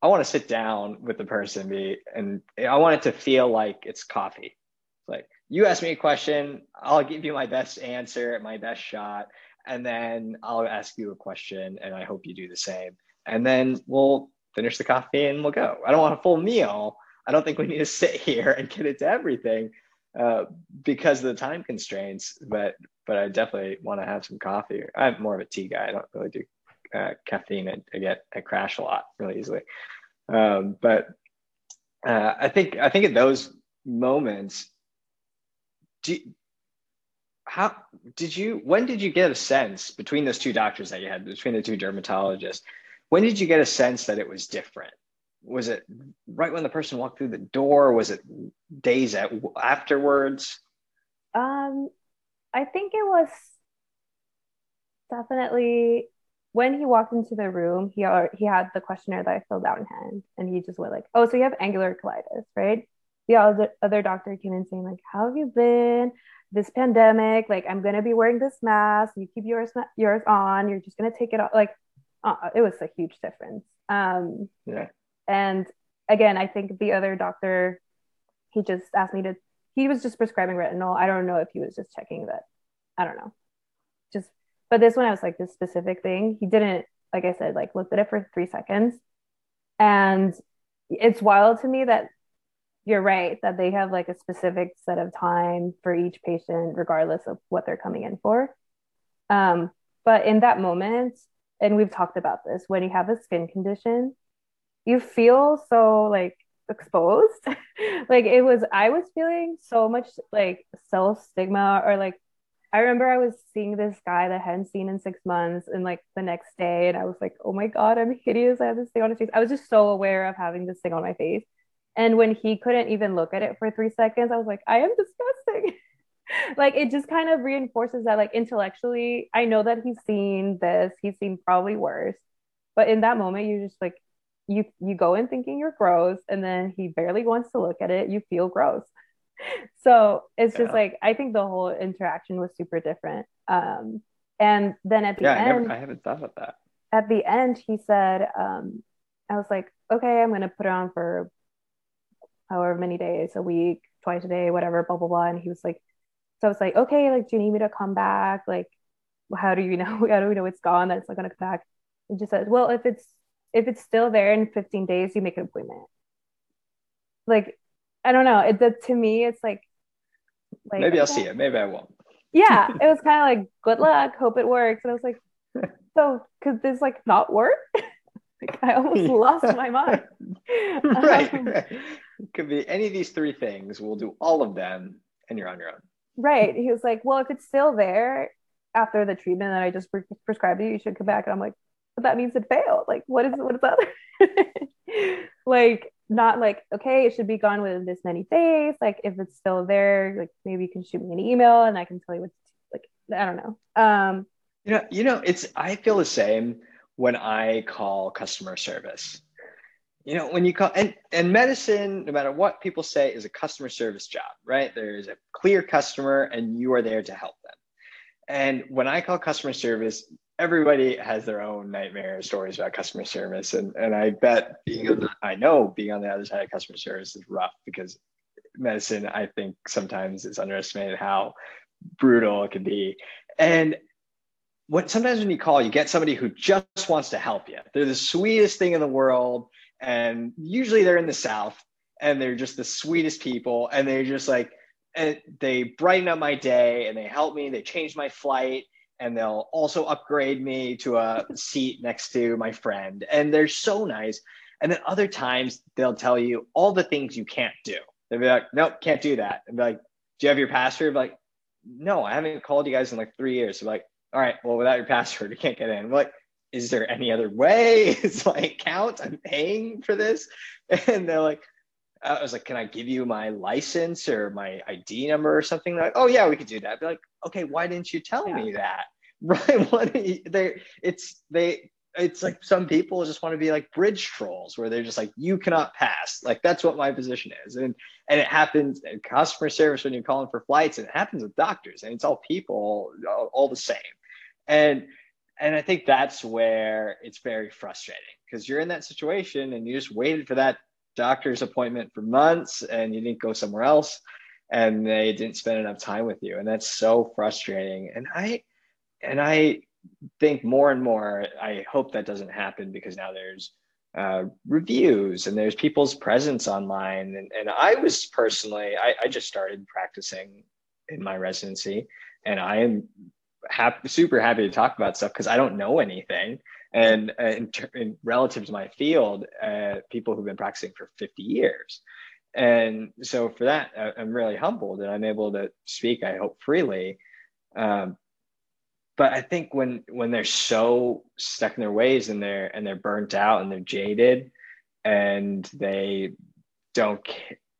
S2: I want to sit down with the person be, and I want it to feel like it's coffee. It's like you ask me a question, I'll give you my best answer, my best shot, and then I'll ask you a question, and I hope you do the same. And then we'll finish the coffee and we'll go. I don't want a full meal. I don't think we need to sit here and get into everything uh, because of the time constraints. But but I definitely want to have some coffee. I'm more of a tea guy. I don't really do uh, caffeine. I, I, get I crash a lot really easily. Um, but uh, I think I think at those moments, do, how did you? When did you get a sense between those two doctors that you had, between the two dermatologists? When did you get a sense that it was different? Was it right when the person walked through the door? Was it days at, afterwards?
S1: Um, I think it was definitely when he walked into the room, he he had the questionnaire that I filled out in hand, and he just went like, "Oh, so you have angular cheilitis, right?" The other other doctor came in saying like, "How have you been? This pandemic, like, I'm gonna be wearing this mask. You keep yours yours on. You're just gonna take it off." Like, uh, it was a huge difference. Um,
S2: yeah.
S1: And again, I think the other doctor, he just asked me to. He was just prescribing retinol. I don't know if he was just checking that. I don't know. But this one, I was like, this specific thing, he didn't, like I said, like looked at it for three seconds. And it's wild to me that you're right, that they have like a specific set of time for each patient, regardless of what they're coming in for. Um, but in that moment, and we've talked about this, when you have a skin condition, you feel so like exposed. like it was, I was feeling so much like self stigma or like I remember I was seeing this guy that I hadn't seen in six months, and like the next day, and I was like, "Oh my god, I'm hideous! I have this thing on my face." I was just so aware of having this thing on my face, and when he couldn't even look at it for three seconds, I was like, "I am disgusting." like it just kind of reinforces that, like intellectually, I know that he's seen this, he's seen probably worse, but in that moment, you just like you you go in thinking you're gross, and then he barely wants to look at it, you feel gross so it's just like I think the whole interaction was super different. Um, and then at the
S2: yeah,
S1: end,
S2: I, never, I haven't thought of that.
S1: At the end, he said, um, "I was like, okay, I'm gonna put it on for however many days, a week, twice a day, whatever, blah blah blah." And he was like, "So I was like, okay, like, do you need me to come back? Like, how do you know? How do we know it's gone? That it's not gonna come back?" And just said, "Well, if it's if it's still there in 15 days, you make an appointment." Like I don't know. It the, to me, it's like,
S2: like maybe I'll see it. Maybe I won't.
S1: Yeah, it was kind of like good luck, hope it works. And I was like, so could this like not work? like, I almost lost my mind.
S2: right, um, right. It could be any of these three things. We'll do all of them, and you're on your own.
S1: Right. He was like, well, if it's still there after the treatment that I just pre- prescribed you, you should come back. And I'm like, but that means it failed. Like, what is what is that? like, not like okay it should be gone within this many days. Like if it's still there like maybe you can shoot me an email and i can tell you what like i don't know. Um
S2: you know you know it's i feel the same when i call customer service. You know when you call and and medicine no matter what people say is a customer service job right? There is a clear customer and you are there to help them. And when i call customer service everybody has their own nightmare stories about customer service. And and i bet being on the, i know being on the other side of customer service is rough because medicine i think sometimes is underestimated how brutal it can be. And what sometimes when you call you get somebody who just wants to help you. They're the sweetest thing in the world and usually they're in the south and they're just the sweetest people and they're just like and they brighten up my day and they help me they change my flight and they'll also upgrade me to a seat next to my friend. And they're so nice. And then other times they'll tell you all the things you can't do. They'll be like, nope, can't do that. And be like, do you have your password? like, no, I haven't called you guys in like three years. So like, all right, well, without your password, you can't get in. We're like, is there any other way? it's like, count, I'm paying for this. And they're like, I was like, can I give you my license or my ID number or something? They're like, oh yeah, we could do that. I'd be like, okay, why didn't you tell yeah. me that? Right? What they it's they it's like some people just want to be like bridge trolls where they're just like you cannot pass like that's what my position is and and it happens in customer service when you're calling for flights and it happens with doctors and it's all people all, all the same and and i think that's where it's very frustrating because you're in that situation and you just waited for that doctor's appointment for months and you didn't go somewhere else and they didn't spend enough time with you and that's so frustrating and i and i think more and more, I hope that doesn't happen because now there's uh, reviews and there's people's presence online. And, and I was personally, I, I just started practicing in my residency and I am happy, super happy to talk about stuff because I don't know anything. And, uh, in, in, relative to my field, uh, people who've been practicing for 50 years. And so for that, I'm really humbled and I'm able to speak, I hope, freely. Um, but I think when when they're so stuck in their ways and they're and they're burnt out and they're jaded and they don't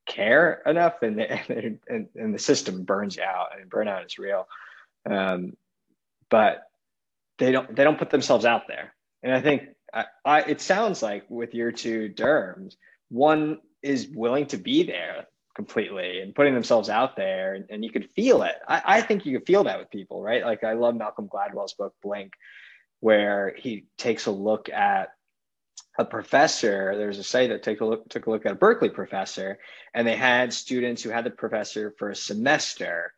S2: care enough and, they, and, and the system burns out and burnout is real um, but they don't they don't put themselves out there and I think I, I it sounds like with your two derms one is willing to be there completely and putting themselves out there and, and you could feel it. I, I, think you could feel that with people right? Like i love malcolm gladwell's book blink where he takes a look at a professor. There's a site that took a look took a look at a berkeley professor and they had students who had the professor for a semester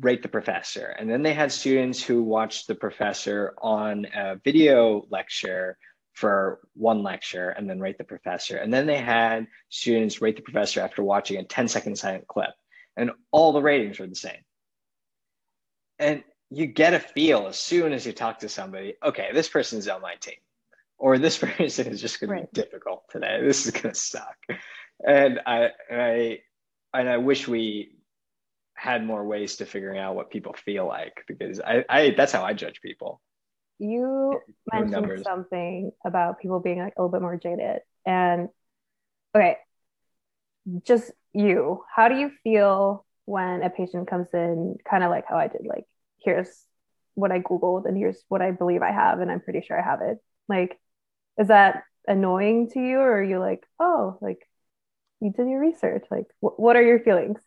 S2: rate the professor and then they had students who watched the professor on a video lecture for one lecture and then rate the professor. And then they had students rate the professor after watching a 10 second silent clip. And all the ratings were the same. And you get a feel as soon as you talk to somebody, okay, this person's on my team. Or this person is just gonna right. be difficult today. This is gonna suck. And I and I and I wish we had more ways to figuring out what people feel like because I, I that's how I judge people.
S1: You mentioned numbers. something about people being like a little bit more jaded and okay just you. How do you feel when a patient comes in kind of like how i did like here's what i googled and here's what i believe i have and i'm pretty sure i have it? Like is that annoying to you or are you like oh like you did your research like wh- what are your feelings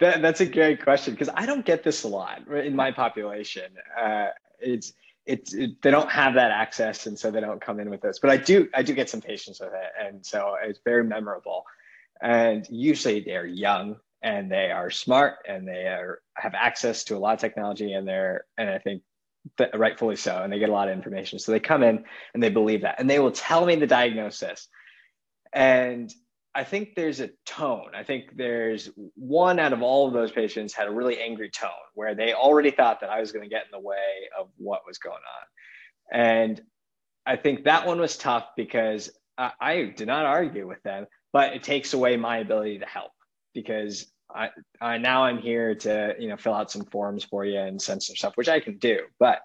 S2: that, that's a great question because I don't get this a lot in my population. Uh, it's it's it, they don't have that access and so they don't come in with this. But i do i do get some patients with it and so it's very memorable. And usually they're young and they are smart and they are have access to a lot of technology and they're and i think rightfully so and they get a lot of information. So they come in and they believe that and they will tell me the diagnosis. And I think there's a tone. I think there's one out of all of those patients had a really angry tone where they already thought that I was going to get in the way of what was going on. And I think that one was tough because I, I did not argue with them, but it takes away my ability to help because I, I now I'm here to you know fill out some forms for you and send some stuff, which I can do, but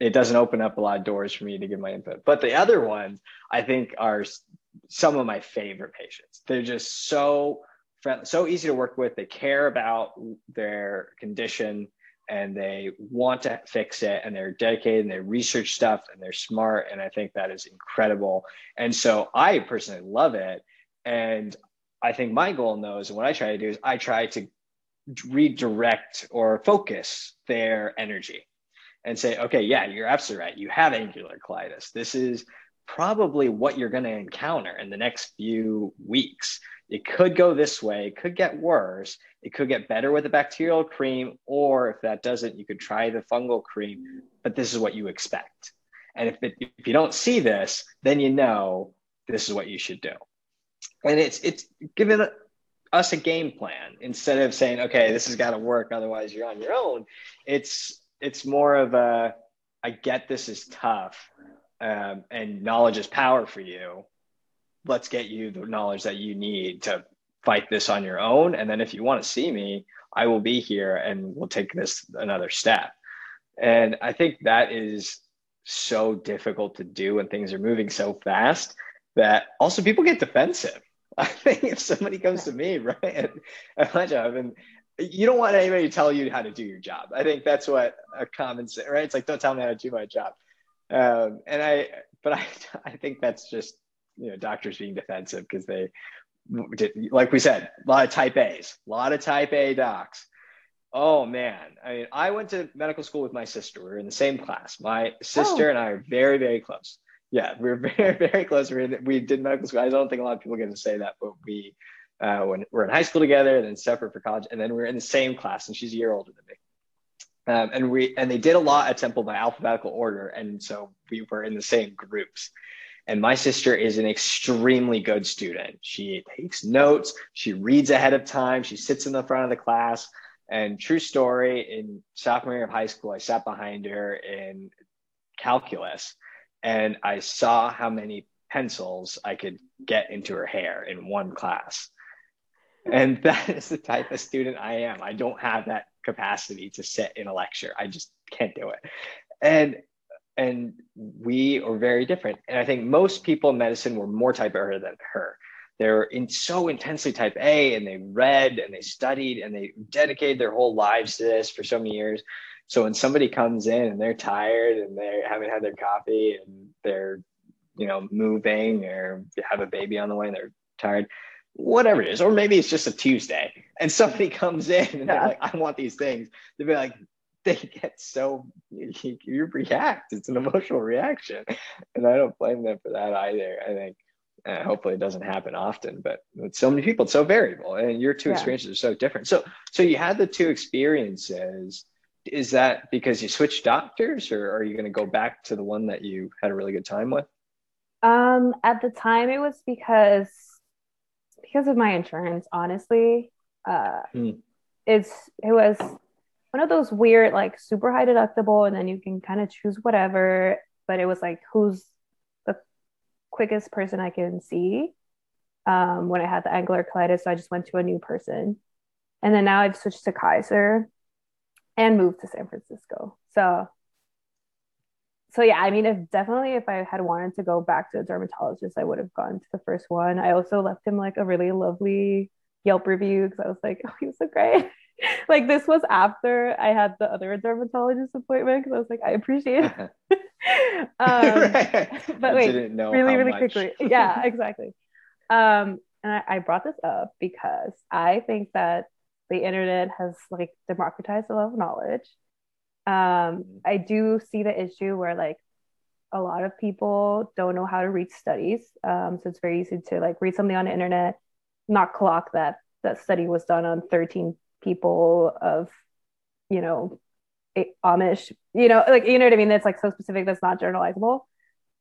S2: it doesn't open up a lot of doors for me to give my input. But the other ones I think are some of my favorite patients. They're just so friendly, so easy to work with. They care about their condition and they want to fix it and they're dedicated and they research stuff and they're smart and I think that is incredible. And so I personally love it and I think my goal in those and what I try to do is I try to redirect or focus their energy and say, okay, yeah, you're absolutely right. You have angular cheilitis. This is probably what you're going to encounter in the next few weeks. It could go this way, it could get worse. It could get better with a bacterial cream, or if that doesn't, you could try the fungal cream, but this is what you expect. And if, it, if you don't see this, then you know this is what you should do. And it's it's giving us a game plan instead of saying, okay, this has got to work, otherwise you're on your own. It's it's more of a I get this is tough, um, and knowledge is power for you let's get you the knowledge that you need to fight this on your own and then if you want to see me i will be here and we'll take this another step And I think that is so difficult to do when things are moving so fast that also people get defensive. I think if somebody comes to me, right, at, my job, and you don't want anybody to tell you how to do your job. I think that's what a common right? It's like, don't tell me how to do my job. Um, and I, but I, I think that's just, you know, doctors being defensive because they, like we said, a lot of type A's, a lot of type A docs. Oh man, I mean, I went to medical school with my sister. We are in the same class. My sister oh. and I are very, very close. Yeah, we are very, very close. We, in, we did medical school. I don't think a lot of people get to say that, but we uh, when we're in high school together, and then separate for college, and then we're in the same class, and she's a year older than me. Um, and we and they did a lot at Temple by alphabetical order, and so we were in the same groups. And my sister is an extremely good student. She takes notes, she reads ahead of time, she sits in the front of the class. And true story, in sophomore year of high school, I sat behind her in calculus and I saw how many pencils I could get into her hair in one class. And that is the type of student I am. I don't have that capacity to sit in a lecture. I just can't do it. And and we are very different. And I think most people in medicine were more type A than her. They're in so intensely type A and they read and they studied and they dedicated their whole lives to this for so many years. So when somebody comes in and they're tired and they haven't had their coffee and they're, you know, moving or have a baby on the way and they're tired, whatever it is, or maybe it's just a Tuesday and somebody comes in and they're like, I want these things. They'd be like, they get so you, you, react. It's an emotional reaction, and I don't blame them for that either. I think uh, hopefully it doesn't happen often, but with so many people, it's so variable, and your two yeah. experiences are so different. So, so you had the two experiences. Is that because you switched doctors, or are you going to go back to the one that you had a really good time with?
S1: Um, at the time, it was because because of my insurance, honestly. Uh, hmm. It's it was one of those weird like super high deductible, and then you can kind of choose whatever. But it was like who's the quickest person I can see. Um, when I had the angular cheilitis, so I just went to a new person, and then now I've switched to Kaiser, and moved to San Francisco. So so yeah, I mean, if definitely if I had wanted to go back to a dermatologist, I would have gone to the first one. I also left him like a really lovely Yelp review because I was like, oh, he was so great. like this was after I had the other dermatologist appointment because I was like, I appreciate it. um. But wait, really, really much. quickly. Yeah, exactly. Um, and I, I brought this up because I think that the internet has like democratized a lot of knowledge um, I do see the issue where like a lot of people don't know how to read studies. Um, so it's very easy to like read something on the internet, not clock that that study was done on 13 people of, you know, Amish, you know, like you know what I mean? That's like so specific that's not generalizable.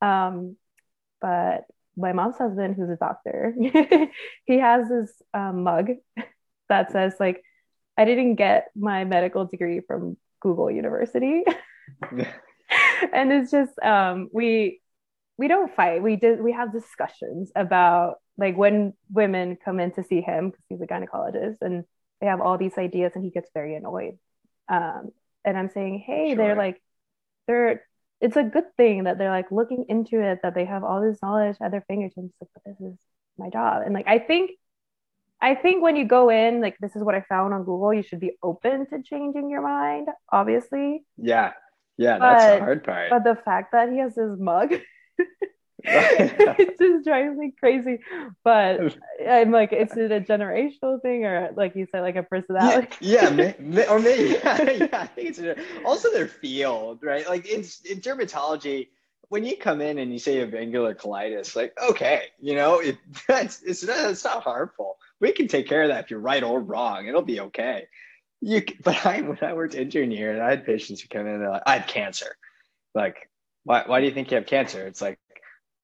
S1: Um, but my mom's husband, who's a doctor, he has this um, mug that says like, I didn't get my medical degree from Google University. and it's just um, we we don't fight. We did we have discussions about like when women come in to see him because he's a gynecologist and they have all these ideas and he gets very annoyed. Um, and I'm saying, hey, sure. they're like they're it's a good thing that they're like looking into it that they have all this knowledge at their fingertips like but this is my job and like i think I think when you go in, like this is what I found on Google, you should be open to changing your mind, obviously.
S2: Yeah. Yeah, but, that's the hard part.
S1: But the fact that he has his mug it just drives me crazy. But I'm like, is it a generational thing or like you said, like a personality?
S2: Yeah, yeah may, or maybe yeah, yeah, I think it's a, also their field, right? Like in, in dermatology, when you come in and you say you have angular cheilitis, like okay, you know, it that's it's not, it's not harmful we can take care of that if you're right or wrong. It'll be okay. You, but I, when I worked intern here and I had patients who come in, and they're like, I have cancer. Like, why, why do you think you have cancer? It's like,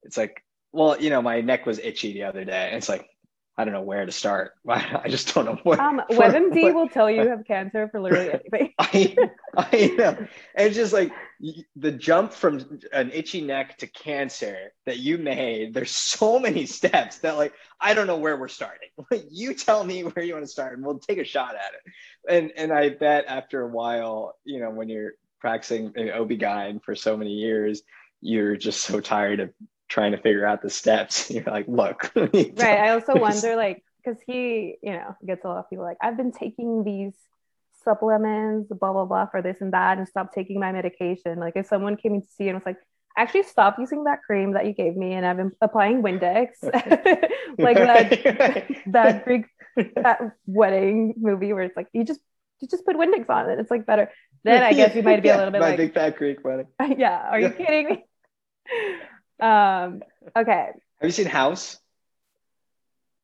S2: it's like, well, you know, my neck was itchy the other day. And it's like, I don't know where to start. I just don't know what.
S1: Um, WebMD what, will tell you you have cancer for literally anything.
S2: I, I know. And it's just like the jump from an itchy neck to cancer that you made. There's so many steps that like I don't know where we're starting. Like, you tell me where you want to start, and we'll take a shot at it. And and I bet after a while, you know, when you're practicing an OB-GYN for so many years, you're just so tired of trying to figure out the steps. You're like, look.
S1: right. I also wonder, like, because he, you know, gets a lot of people like, I've been taking these supplements, blah, blah, blah, for this and that, and stop taking my medication. Like, if someone came in to see and was like, actually stop using that cream that you gave me and I've been applying Windex like that that Greek that wedding movie where it's like you just you just put Windex on it it's like better then I guess you might be yeah, a little bit
S2: my
S1: like
S2: big fat Greek wedding
S1: yeah are you kidding me um okay
S2: have you seen House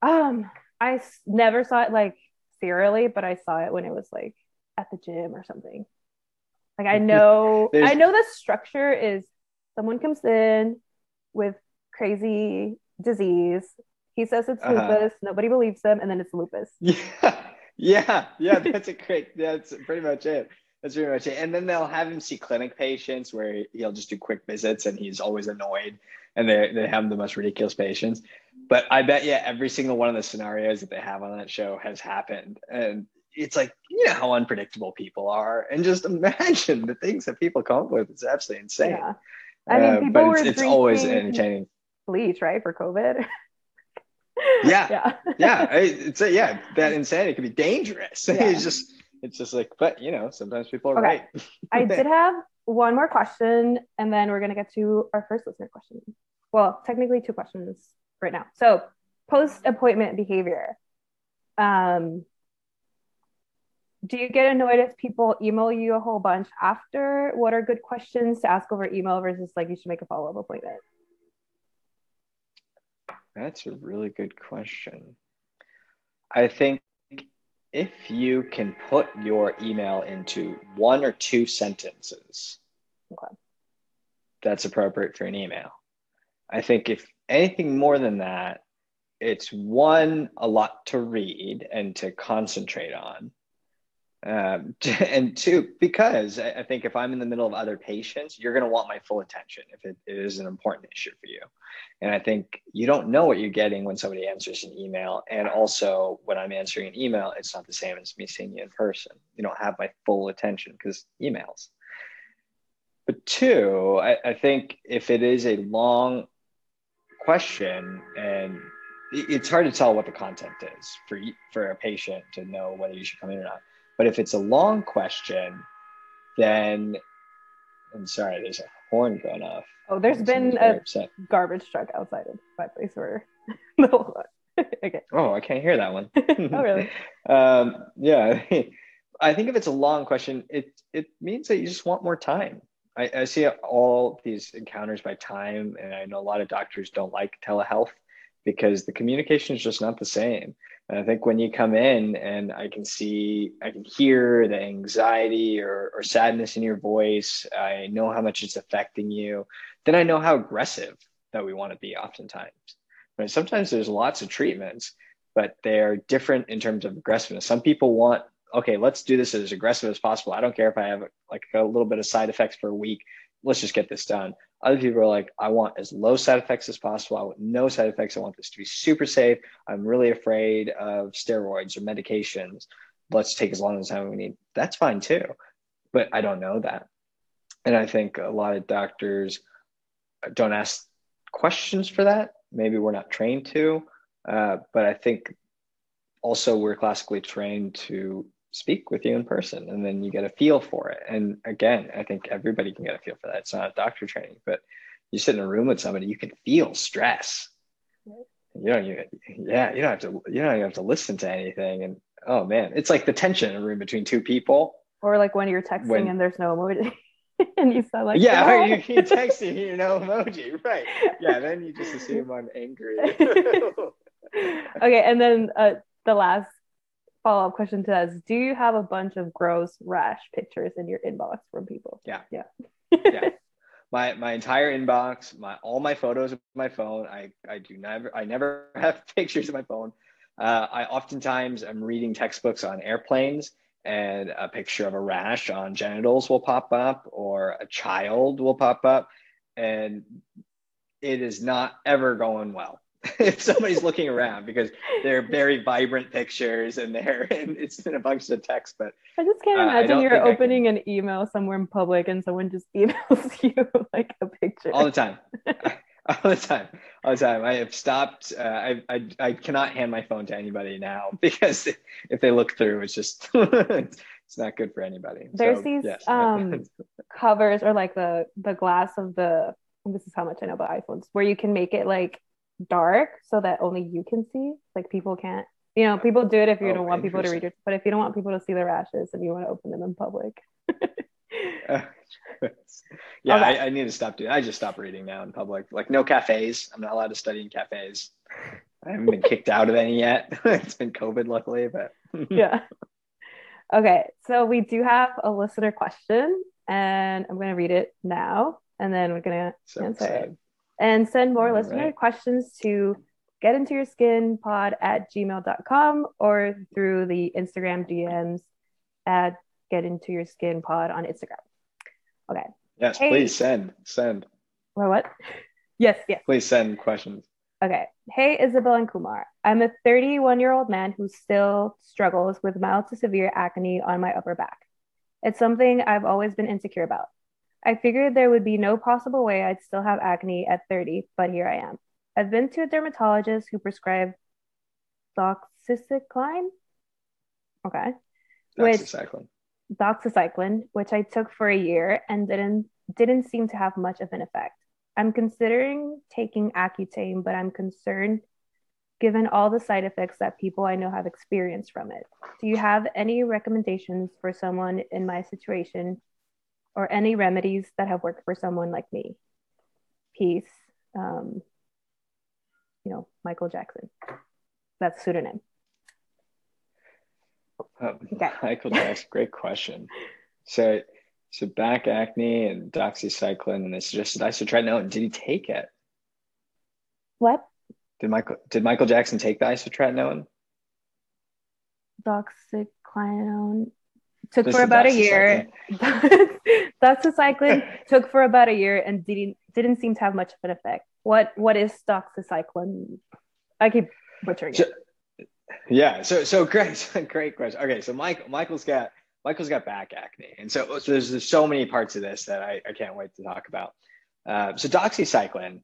S1: um I never saw it like serially but I saw it when it was like at the gym or something like I know I know the structure is someone comes in with crazy disease. He says it's uh-huh. lupus. Nobody believes him, and then it's lupus.
S2: Yeah, yeah, yeah. That's a great. That's pretty much it. That's pretty much it. And then they'll have him see clinic patients where he'll just do quick visits, and he's always annoyed. And they they have the most ridiculous patients. But I bet yeah, every single one of the scenarios that they have on that show has happened, and it's like you know how unpredictable people are, and just imagine the things that people come up with. It's absolutely insane. Yeah.
S1: I mean, people uh, were it's, it's always entertaining. Bleach, right, for COVID.
S2: yeah, yeah, yeah. It's a, yeah. That insanity could be dangerous. Yeah. it's just, it's just like, but you know, sometimes people are okay. right.
S1: I did have one more question, and then we're gonna get to our first listener question. Well, technically, two questions right now. So, post appointment behavior. Um, do you get annoyed if people email you a whole bunch after? What are good questions to ask over email versus like you should make a follow up appointment?
S2: That's a really good question. I think if you can put your email into one or two sentences, okay. that's appropriate for an email. I think if anything more than that, it's one, a lot to read and to concentrate on um, and two, because I think if I'm in the middle of other patients, you're going to want my full attention if it, it is an important issue for you. And I think you don't know what you're getting when somebody answers an email. And also, when I'm answering an email, it's not the same as me seeing you in person. You don't have my full attention because emails. But two, I, I think if it is a long question and it's hard to tell what the content is for for a patient to know whether you should come in or not but if it's a long question, then I'm sorry, there's a horn going off.
S1: Oh, there's been a upset. garbage truck outside of my place where
S2: okay. Oh, I can't hear that one.
S1: oh, really?
S2: um, yeah. I think if it's a long question, it it means that you just want more time. I, I see all these encounters by time, and I know a lot of doctors don't like telehealth because the communication is just not the same. And I think when you come in and I can see, I can hear the anxiety or, or sadness in your voice, I know how much it's affecting you, then I know how aggressive that we want to be oftentimes. Right? Sometimes there's lots of treatments, but they're different in terms of aggressiveness. Some people want, okay, let's do this as aggressive as possible. I don't care if I have like a little bit of side effects for a week. Let's just get this done. Other people are like, I want as low side effects as possible. I want no side effects. I want this to be super safe. I'm really afraid of steroids or medications. Let's take as long as time we need. That's fine too. But I don't know that. And I think a lot of doctors don't ask questions for that. Maybe we're not trained to. Uh, but I think also we're classically trained to speak with you in person and then you get a feel for it. And again i think everybody can get a feel for that. It's not doctor training but you sit in a room with somebody you can feel stress. You know you yeah you don't have to you don't have to listen to anything. And oh man it's like the tension in a room between two people.
S1: Or like when you're texting when, and there's no emoji and you sound like
S2: yeah you, you texting you know emoji right. Yeah then you just assume i'm angry.
S1: Okay and then uh, the last follow up question to that is do you have a bunch of gross rash pictures in your inbox from people?
S2: Yeah.
S1: Yeah.
S2: yeah. My my entire inbox, my all my photos of my phone. I I do never I never have pictures of my phone. Uh, I oftentimes I'm reading textbooks on airplanes and a picture of a rash on genitals will pop up or a child will pop up and it is not ever going well if somebody's looking around because they're very vibrant pictures and they're and it's in a bunch of text. But
S1: I just can't
S2: uh,
S1: imagine
S2: don't
S1: you're opening an email somewhere in public and someone just emails you like a picture.
S2: all the time, all the time, all the time. I have stopped. Uh, I, I I cannot hand my phone to anybody now because if they look through, it's just it's, it's not good for anybody.
S1: There's
S2: So,
S1: these,
S2: yes.
S1: um, Covers or like the the glass of the this is how much I know about iPhones, where you can make it like dark so that only you can see. Like people can't, you know, people do it if you
S2: Oh,
S1: don't want people to read it, but if you don't want people to see the rashes and you want to open them in public.
S2: yeah,
S1: Okay.
S2: I, I need to stop doing. I just stop reading now in public. Like no cafes. I'm not allowed to study in cafes. I haven't been kicked out of any yet. it's been COVID, luckily, but
S1: yeah. Okay, so we do have a listener question, and I'm going to read it now, and then we're going to
S2: so
S1: Answer it. And send more
S2: All
S1: listener
S2: right.
S1: questions to get into your skin pod at gmail.com or through the Instagram DMs at get into your skin pod on Instagram. Okay.
S2: Yes,
S1: Hey.
S2: please send, send.
S1: Well, what? Yes, yes.
S2: Please send questions.
S1: Okay. Hey, Isabel and Kumar. I'm a 31 year old man who still struggles with mild to severe acne on my upper back. It's something I've always been insecure about. I figured there would be no possible way I'd still have acne at 30, but here I am. I've been to a dermatologist who prescribed doxycycline. Okay. Which-
S2: Doxycycline.
S1: doxycycline, which I took for a year and didn't didn't seem to have much of an effect. I'm considering taking Accutane, but I'm concerned given all the side effects that people I know have experienced from it. Do you have any recommendations for someone in my situation or any remedies that have worked for someone like me? Peace. Um, you know, Michael Jackson. That's pseudonym.
S2: Um,
S1: Okay.
S2: Michael Jackson, great question. So, so back acne and doxycycline, and it's just isotretinoin. Did he take it?
S1: What?
S2: Did Michael did Michael Jackson take the isotretinoin?
S1: doxycycline took
S2: This
S1: for about a year. doxycycline took for about a year and didn't didn't seem to have much of an effect. What what is doxycycline? I keep butchering
S2: So-
S1: it.
S2: Yeah. So so great, great question. Okay, so Mike Michael's got Michael's got back acne, and so, so there's, there's so many parts of this that I, I can't wait to talk about. Uh, so doxycycline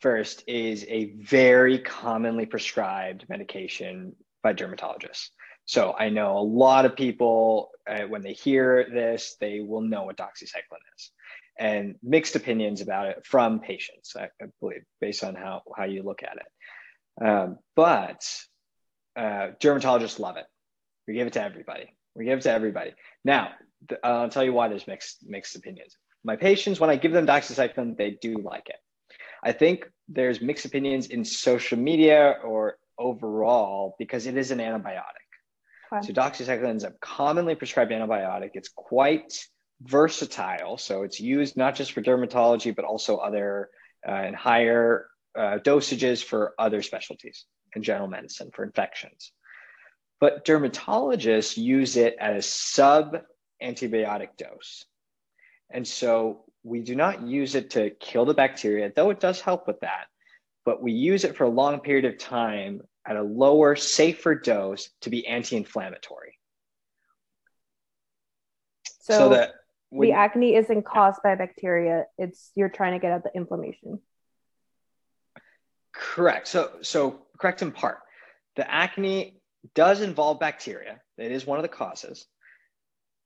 S2: first is a very commonly prescribed medication by dermatologists. So I know a lot of people uh, when they hear this, they will know what doxycycline is, and mixed opinions about it from patients, I, I believe, based on how how you look at it. Um, but uh, dermatologists love it. We give it to everybody. We give it to everybody. Now, th- I'll tell you why there's mixed mixed opinions. My patients, when I give them doxycycline, they do like it. I think there's mixed opinions in social media or overall because it is an antibiotic.
S1: Okay.
S2: So doxycycline is a commonly prescribed antibiotic. It's quite versatile. So it's used not just for dermatology, but also other uh, and higher uh, dosages for other specialties and general medicine for infections. But dermatologists use it at a sub antibiotic dose. And so we do not use it to kill the bacteria, though it does help with that. But we use it for a long period of time at a lower, safer dose to be anti inflammatory.
S1: So,
S2: So, that when,
S1: the acne isn't caused by bacteria. It's you're trying to get at the inflammation.
S2: Correct. So, so correct in part. The acne does involve bacteria. It is one of the causes,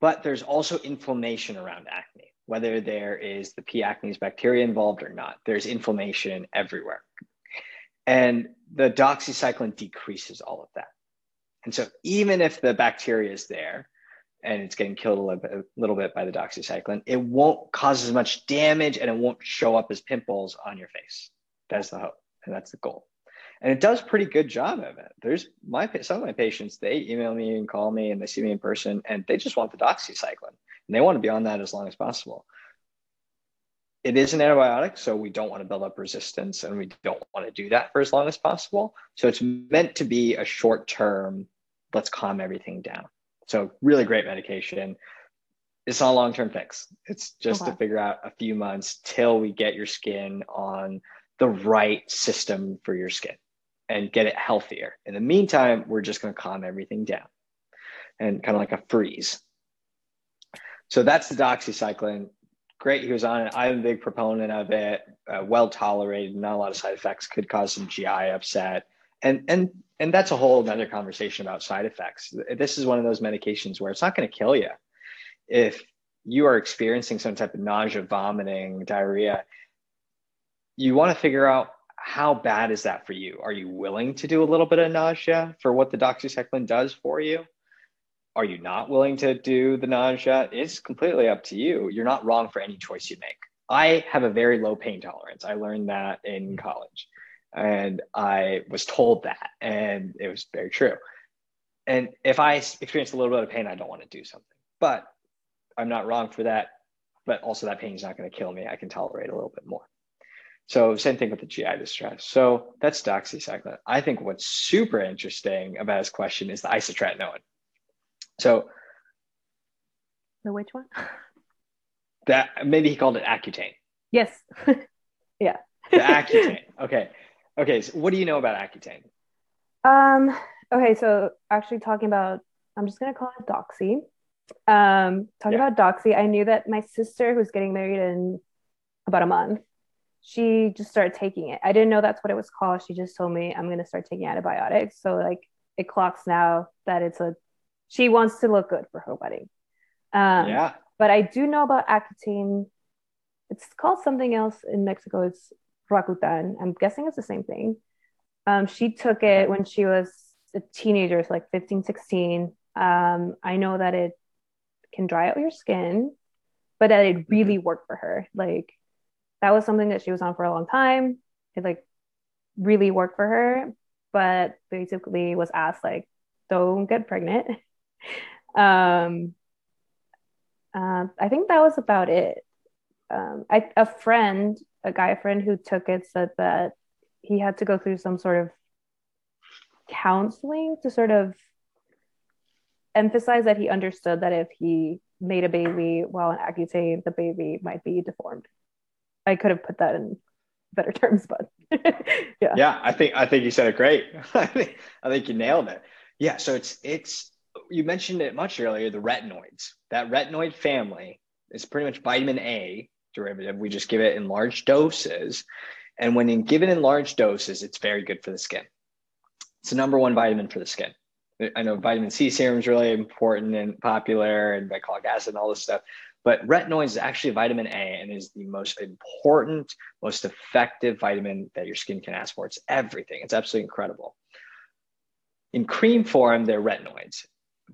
S2: but there's also inflammation around acne, whether there is the P. acnes bacteria involved or not. There's inflammation everywhere, and the doxycycline decreases all of that. And so, even if the bacteria is there and it's getting killed a little bit, a little bit by the doxycycline, it won't cause as much damage and it won't show up as pimples on your face. That's the hope and that's the goal and it does pretty good job of it there's my some of my patients they email me and call me and they see me in person and they just want the doxycycline and they want to be on that as long as possible it is an antibiotic so we don't want to build up resistance and we don't want to do that for as long as possible so it's meant to be a short term let's calm everything down so really great medication it's not a long term fix it's just
S1: Okay.
S2: to figure out a few months till we get your skin on the right system for your skin and get it healthier. In the meantime, we're just going to calm everything down and kind of like a freeze. So that's the doxycycline. Great, he was on it. I'm a big proponent of it. Uh, well tolerated, not a lot of side effects. Could cause some GI upset, and and and that's a whole other conversation about side effects. This is one of those medications where it's not going to kill you. If you are experiencing some type of nausea, vomiting, diarrhea, you want to figure out how bad is that for you? Are you willing to do a little bit of nausea for what the doxycycline does for you? Are you not willing to do the nausea? It's completely up to you. You're not wrong for any choice you make. I have a very low pain tolerance. I learned that in mm-hmm. college and I was told that, and it was very true. And if I experience a little bit of pain, I don't want to do something, but I'm not wrong for that. But also, that pain is not going to kill me. I can tolerate a little bit more. So same thing with the GI distress. So that's doxycycline. I think what's super interesting about his question is the isotretinoin. So
S1: the which one?
S2: That maybe he called it Accutane.
S1: Yes. yeah.
S2: the Accutane. Okay. Okay. So what do you know about Accutane?
S1: Um. Okay. So actually, talking about, I'm just gonna call it Doxy. Um, talking yeah. about Doxy, I knew that my sister, who's getting married in about a month, she just started taking it. I didn't know that's what it was called. She just told me I'm gonna start taking antibiotics. So like it clocks now that it's a she wants to look good for her wedding. Um, yeah. But I do know about Accutane. It's called something else in Mexico. It's Roacutan. I'm guessing it's the same thing. Um, she took it when she was a teenager, so like 15, 16. Um, I know that it can dry out your skin, but that it really worked for her. Like that was something that she was on for a long time. It like really worked for her, but basically was asked like, don't get pregnant. Um, uh, I think that was about it. Um, I, a friend, a guy friend who took it said that he had to go through some sort of counseling to sort of emphasize that he understood that if he made a baby while on Accutane, the baby might be deformed. I could have put that in better terms, but
S2: yeah. Yeah, I think I think you said it great. I think I think you nailed it. Yeah, so it's it's you mentioned it much earlier, the retinoids. That retinoid family is pretty much vitamin A derivative. We just give it in large doses. And when given in large doses, it's very good for the skin. It's the number one vitamin for the skin. I know vitamin C serum is really important and popular, and glycolic acid and all this stuff. But retinoid is actually vitamin A and is the most important, most effective vitamin that your skin can ask for. It's everything. It's absolutely incredible. In cream form, they're retinoids,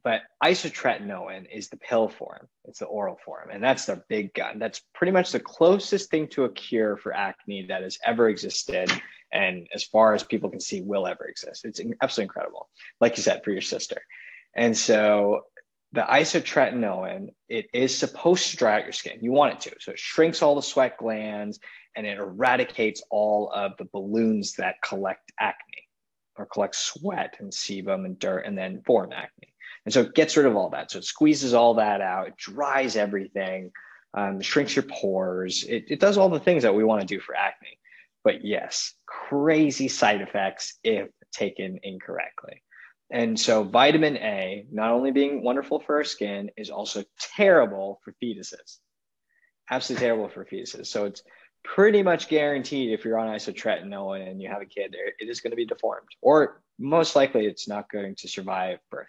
S2: but isotretinoin is the pill form. It's the oral form, and that's the big gun. That's pretty much the closest thing to a cure for acne that has ever existed, and as far as people can see, will ever exist. It's absolutely incredible. Like you said, for your sister. And so the isotretinoin, it is supposed to dry out your skin. You want it to. So it shrinks all the sweat glands and it eradicates all of the balloons that collect acne or collect sweat and sebum and dirt and then form acne. And so it gets rid of all that. So it squeezes all that out, it dries everything, um, shrinks your pores. It, it does all the things that we want to do for acne. But yes, crazy side effects if taken incorrectly. And so vitamin A, not only being wonderful for our skin, is also terrible for fetuses. Absolutely terrible for fetuses. So it's pretty much guaranteed if you're on isotretinoin and you have a kid, there, it is going to be deformed, or most likely it's not going to survive birth.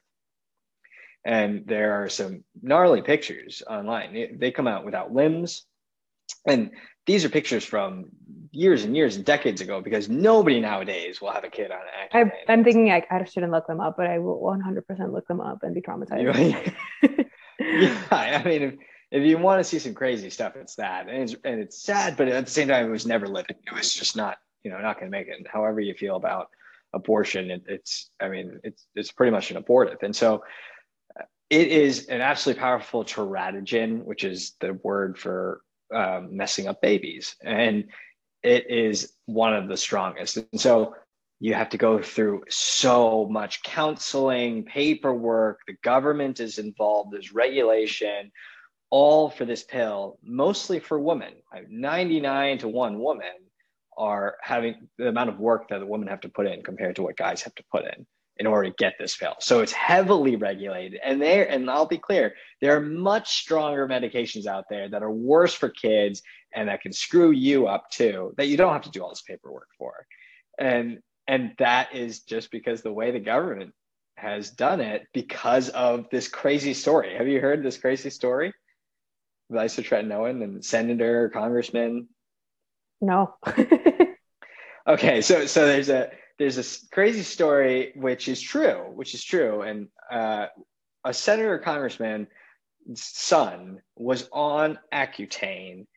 S2: And there are some gnarly pictures online. They come out without limbs. And these are pictures from years and years and decades ago because nobody nowadays will have a kid on
S1: it. I'm thinking I, I shouldn't look them up, but I will 100% look them up and be traumatized.
S2: yeah, I mean, if, if you want to see some crazy stuff, it's that, and it's and it's sad, but at the same time, it was never living. It was just not, you know, not going to make it. And however you feel about abortion, it, it's, I mean, it's it's pretty much an abortive, and so it is an absolutely powerful teratogen, which is the word for um, messing up babies. And it is one of the strongest. And so you have to go through so much counseling, paperwork, the government is involved, there's regulation, all for this pill, mostly for women. 99 to one women are having the amount of work that the women have to put in compared to what guys have to put in in order to get this pill. So it's heavily regulated. And there, and I'll be clear, there are much stronger medications out there that are worse for kids and that can screw you up too, that you don't have to do all this paperwork for. And and that is just because the way the government has done it because of this crazy story. Have you heard this crazy story? With isotretinoin and senator, congressman?
S1: No.
S2: okay, so so there's a there's a crazy story which is true, which is true, and uh, a senator congressman's son was on Accutane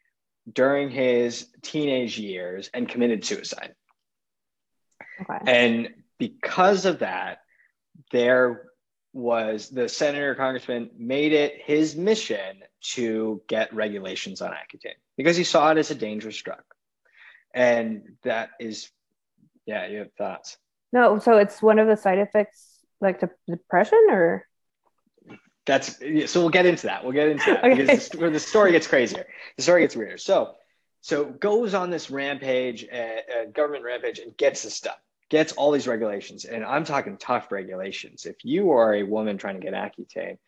S2: during his teenage years and committed suicide. Okay. And because of that, there was the senator congressman made it his mission to get regulations on Accutane because he saw it as a dangerous drug. And that is, yeah, you have thoughts.
S1: No, so it's one of the side effects like depression or?
S2: That's so we'll get into that. We'll get into that okay. because the, the story gets crazier. The story gets weirder. So, so goes on this rampage, uh, government rampage, and gets this stuff gets all these regulations, and I'm talking tough regulations. If you are a woman trying to get Accutane,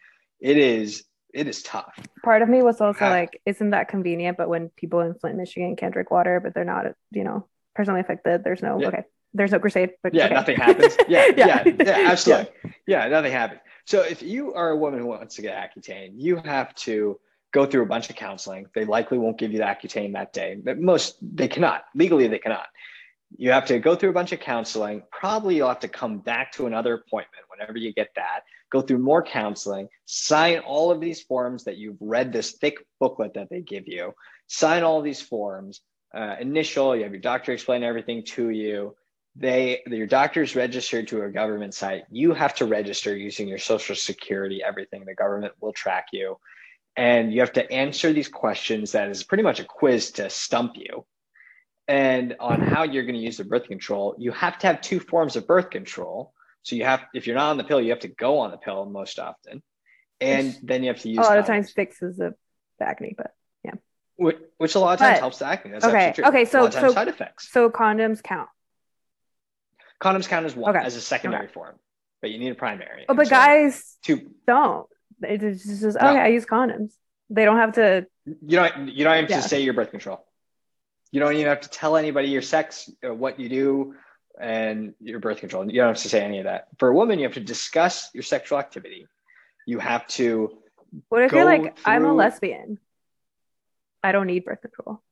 S2: it is it is tough.
S1: Part of me was also uh, like, isn't that convenient? But when people in Flint, Michigan can't drink water, but they're not, you know, personally affected, there's no yeah. okay. There's no crusade, but
S2: yeah,
S1: okay.
S2: nothing happens. Yeah, yeah, yeah, yeah absolutely. Yeah. yeah, nothing happens. So if you are a woman who wants to get Accutane, you have to go through a bunch of counseling. They likely won't give you the Accutane that day. But most they cannot legally. They cannot you have to go through a bunch of counseling. Probably you'll have to come back to another appointment whenever you get that, go through more counseling, sign all of these forms that you've read this thick booklet that they give you, sign all these forms, uh, initial, you have your doctor explain everything to you. They, your doctor's registered to a government site. You have to register using your social security, everything. The government will track you. And you have to answer these questions that is pretty much a quiz to stump you and on how you're going to use the birth control, you have to have two forms of birth control. So you have, if you're not on the pill, you have to go on the pill most often, and then you have to use.
S1: A lot condoms. of times fixes the, acne, but.
S2: Which, which a lot of times but, helps the acne. That's
S1: okay. Okay. So
S2: so
S1: side effects. So condoms count.
S2: Condoms count as one okay. as a secondary okay. form, but you need a primary.
S1: Oh, but so guys two don't. It's just okay. No. I use condoms. They don't have to.
S2: You don't. You don't have yeah. to say your birth control. You don't even have to tell anybody your sex, uh, what you do, and your birth control. You don't have to say any of that. For a woman, you have to discuss your sexual activity. You have to.
S1: What if you're like, through... I'm a lesbian? I don't need birth control.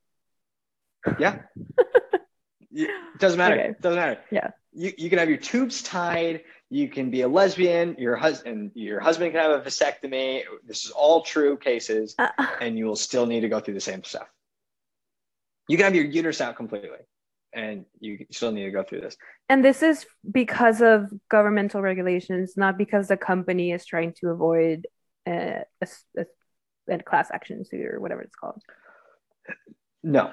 S2: Yeah. it doesn't matter. Okay. doesn't matter.
S1: Yeah.
S2: You, you can have your tubes tied. You can be a lesbian. Your husband, your husband can have a vasectomy. This is all true cases, uh, and you will still need to go through the same stuff you can have your uterus out completely and you still need to go through this.
S1: And this is because of governmental regulations, not because the company is trying to avoid a, a, a class action suit or whatever it's called.
S2: No,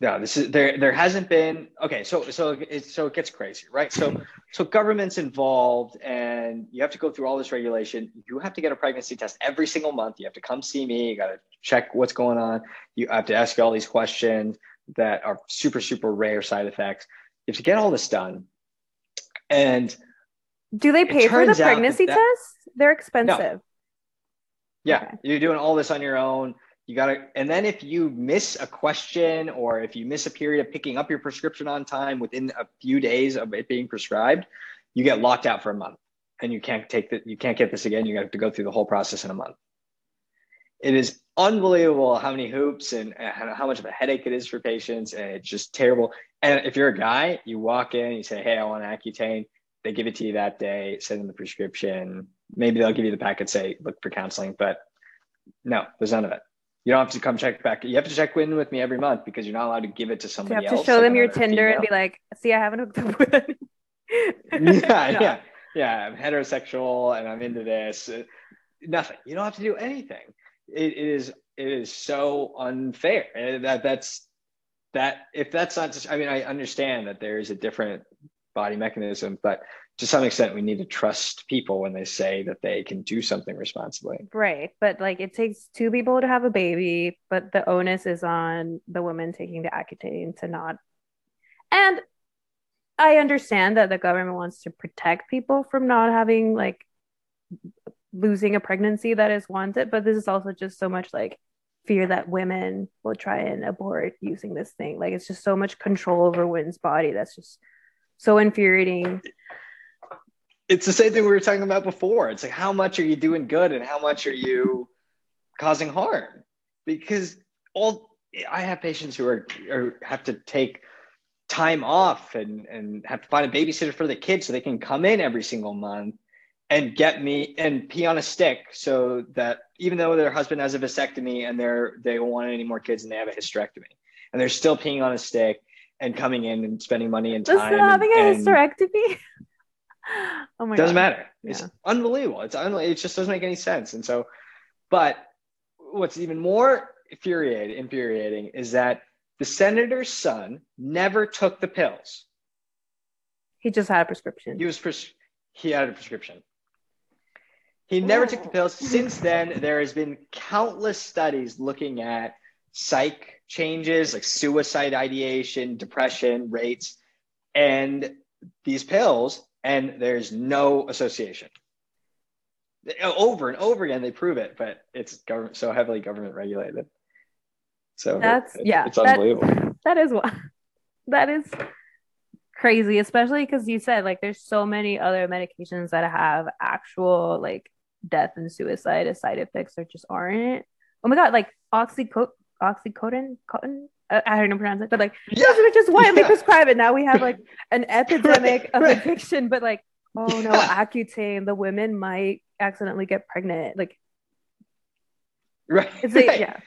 S2: no. This is there. There hasn't been. Okay, so so it so it gets crazy, right? So so government's involved, and you have to go through all this regulation. You have to get a pregnancy test every single month. You have to come see me. You got to check what's going on. You have to ask you all these questions that are super, super rare side effects. You have to get all this done. And
S1: do they pay for the pregnancy that, tests? They're expensive. No.
S2: Yeah, okay. you're doing all this on your own. You got to, and then if you miss a question or if you miss a period of picking up your prescription on time within a few days of it being prescribed, you get locked out for a month and you can't take that, you can't get this again. You have to go through the whole process in a month it is unbelievable how many hoops and how much of a headache it is for patients. And it's just terrible. And if you're a guy, you walk in, you say, Hey, I want Accutane. They give it to you that day, send them the prescription. Maybe they'll give you the packet, say, look for counseling, but no, there's none of it. You don't have to come check back. You have to check in with me every month because you're not allowed to give it to somebody
S1: else. You have to show like them your Tinder female. and be like, see, I haven't hooked up with
S2: it. yeah, no. yeah, yeah. I'm heterosexual and I'm into this. Nothing. You don't have to do anything it, it is it is so unfair and that that's that if that's not just i mean i understand that there is a different body mechanism but to some extent we need to trust people when they say that they can do something responsibly
S1: right but like it takes two people to have a baby but the onus is on the woman taking the accutane to not And I understand that the government wants to protect people from not having like losing a pregnancy that is wanted, but this is also just so much like fear that women will try and abort using this thing. Like it's just so much control over women's body that's just so infuriating.
S2: It's the same thing we were talking about before. It's like how much are you doing good and how much are you causing harm? Because all I have patients who are or have to take time off and and have to find a babysitter for the kids so they can come in every single month and get me and pee on a stick so that even though their husband has a vasectomy and they're they don't want any more kids and they have a hysterectomy and they're still peeing on a stick and coming in and spending money and time
S1: Just having
S2: and,
S1: a hysterectomy. oh my
S2: doesn't
S1: god.
S2: matter it's unbelievable it's un- it just doesn't make any sense and so but what's even more infuriating infuriating is that the senator's son never took the pills
S1: He just had a prescription.
S2: He was pres- he had a prescription. He never took the pills. Since then, there has been countless studies looking at psych changes like suicide ideation, depression rates, and these pills, and there's no association. Over and over again, they prove it, but it's government so heavily government regulated. So
S1: That's-
S2: it-
S1: yeah,
S2: it's
S1: that-
S2: unbelievable.
S1: that is what that is crazy, especially because you said like there's so many other medications that have actual like death and suicide as side effects that just aren't. Oh my god, like oxyco- oxycodone, cotton. I, I don't know how to pronounce it, but like
S2: Yeah,
S1: those are just widely
S2: yeah.
S1: prescribed, and now we have like an epidemic of
S2: right.
S1: addiction. But like, oh no,
S2: Yeah.
S1: Accutane, the women might accidentally get pregnant. Like,
S2: right.
S1: it's like,
S2: right.
S1: yeah,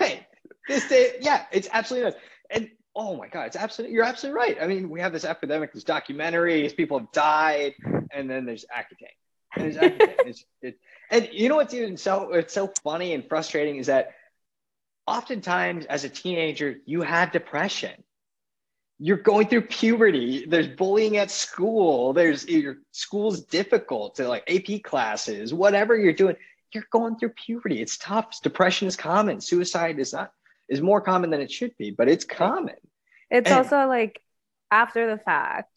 S2: Right. This day, yeah, it's absolutely nuts. And oh my God, it's absolutely, you're absolutely right. I mean, we have this epidemic, this documentaries, people have died, and then there's Accutane. And there's Accutane. it's, it, and you know what's even so, it's so funny and frustrating is that oftentimes as a teenager, you have depression. You're going through puberty. There's bullying at school. There's your school's difficult to like AP classes, whatever you're doing you're going through puberty. It's tough. Depression is common. Suicide is not is more common than it should be, but it's common.
S1: It's
S2: And-
S1: also like after the fact,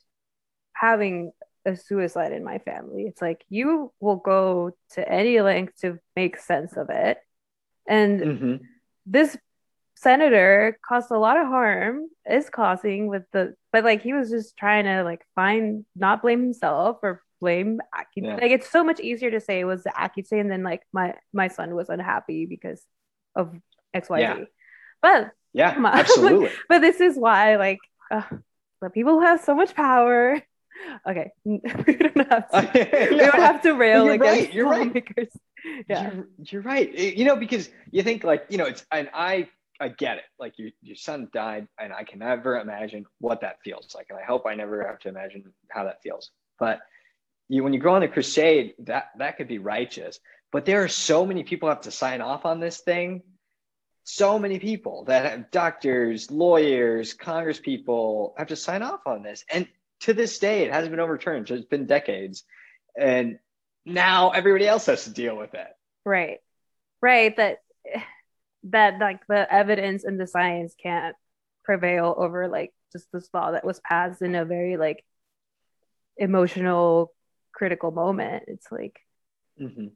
S1: having a suicide in my family. It's like you will go to any length to make sense of it. And
S2: Mhm.
S1: This senator caused a lot of harm, is causing with the, but like he was just trying to like find, not blame himself or blame.
S2: Yeah.
S1: Like it's so much easier to say it was the Accutane than like my my son was unhappy because of XYZ.
S2: Yeah.
S1: But
S2: Yeah, absolutely.
S1: but this is why like uh, the people who have so much power okay we don't have to we don't have to rail
S2: You're
S1: against
S2: right, you're right.
S1: yeah
S2: You're, you're right. Eh, you know, because you think like, you know, it's and I I get it. Like your your son died, and I can never imagine what that feels like. And I hope I never have to imagine how that feels. But you when you go on a crusade, that that could be righteous. But there are so many people have to sign off on this thing. So many people that have doctors, lawyers, congress people have to sign off on this. And to this day, it hasn't been overturned. So it's been decades. And now everybody else has to deal with it.
S1: right right that that like the evidence and the science can't prevail over like just this law that was passed in a very like emotional critical moment it's like
S2: Mhm.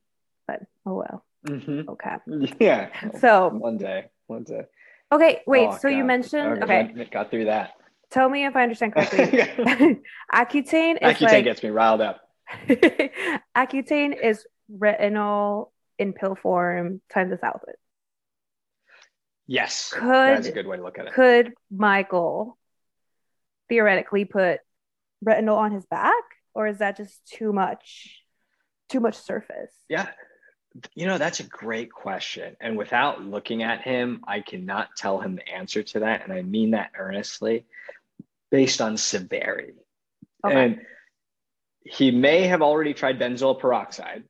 S1: but oh well
S2: Mhm.
S1: okay
S2: Yeah.
S1: so
S2: one day, one day.
S1: okay wait
S2: Oh,
S1: so you mentioned
S2: Okay,
S1: okay
S2: Got through that.
S1: tell me if i understand correctly accutane is
S2: Accutane
S1: like
S2: gets me riled up.
S1: Accutane is retinol in pill form times a thousand.
S2: Yes.
S1: Could-
S2: That's a good way to look at it.
S1: Could Michael theoretically put retinol on his back, or is that just too much, too much surface?
S2: Yeah. You know, that's a great question. And without looking at him, I cannot tell him the answer to that. And I mean that earnestly based on severity.
S1: Okay.
S2: And he may have already tried benzoyl peroxide.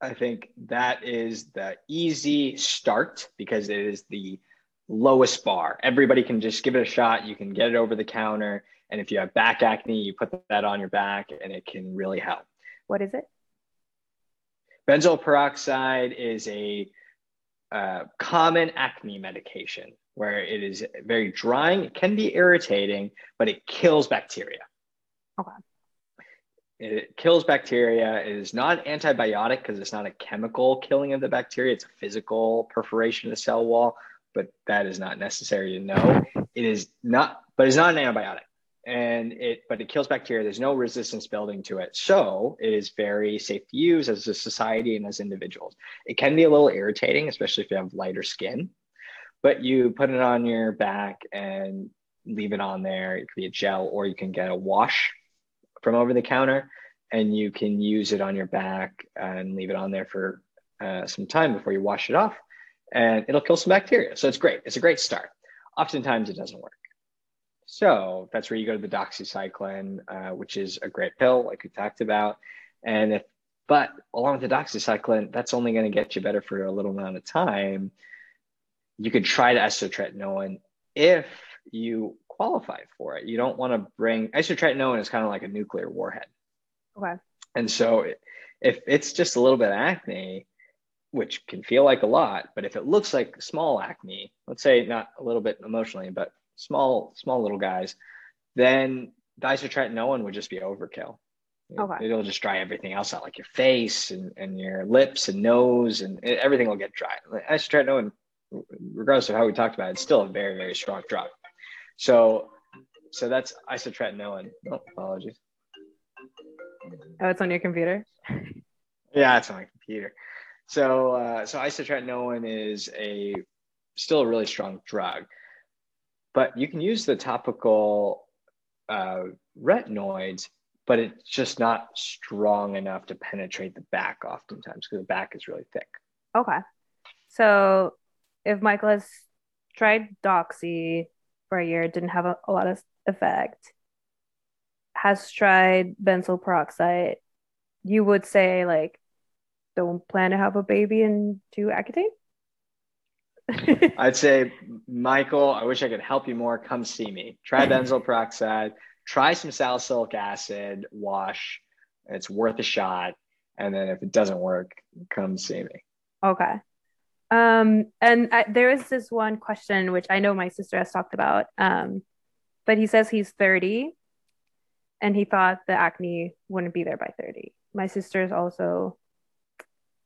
S2: I think that is the easy start because it is the lowest bar. Everybody can just give it a shot. You can get it over the counter. And if you have back acne, you put that on your back and it can really help.
S1: What is it?
S2: Benzoyl peroxide is a uh, common acne medication. where it is very drying. It can be irritating, but it kills bacteria.
S1: Okay.
S2: It kills bacteria. It is not antibiotic because it's not a chemical killing of the bacteria. It's a physical perforation of the cell wall, but that is not necessary to know. It is not, but it's not an antibiotic. And it, but it kills bacteria. There's no resistance building to it. So it is very safe to use as a society and as individuals. It can be a little irritating, especially if you have lighter skin, but you put it on your back and leave it on there. It could be a gel, or you can get a wash from over the counter and you can use it on your back and leave it on there for uh, some time before you wash it off and it'll kill some bacteria. So it's great. It's a great start. Oftentimes it doesn't work. So that's where you go to the doxycycline, uh, which is a great pill, like we talked about. And if, but along with the doxycycline, that's only going to get you better for a little amount of time. You could try the isotretinoin if you qualify for it. You don't want to bring isotretinoin is kind of like a nuclear warhead.
S1: Okay.
S2: And so if it's just a little bit of acne, which can feel like a lot, but if it looks like small acne, let's say not a little bit emotionally, but small, small little guys, then isotretinoin would just be overkill.
S1: Okay.
S2: It'll just dry everything else out, like your face and, and your lips and nose, and everything will get dry. Isotretinoin, regardless of how we talked about it, it's still a very, very strong drug. So, so that's isotretinoin. Oh, apologies.
S1: Oh, it's on your computer.
S2: yeah, it's on my computer. So, uh, so isotretinoin is a still a really strong drug, but you can use the topical uh, retinoids, but it's just not strong enough to penetrate the back oftentimes because the back is really thick.
S1: Okay. So if Michael has tried Doxy for a year, didn't have a, a lot of effect, has tried benzoyl peroxide, you would say like don't plan to have a baby and do Accutane?
S2: I'd say, Michael, I wish I could help you more. Come see me. Try benzoyl peroxide, try some salicylic acid wash. It's worth a shot. And then if it doesn't work, come see me.
S1: Okay. Um, and I, there is this one question which I know my sister has talked about. Um, but he says he's 30 and he thought the acne wouldn't be there by 30. My sister is also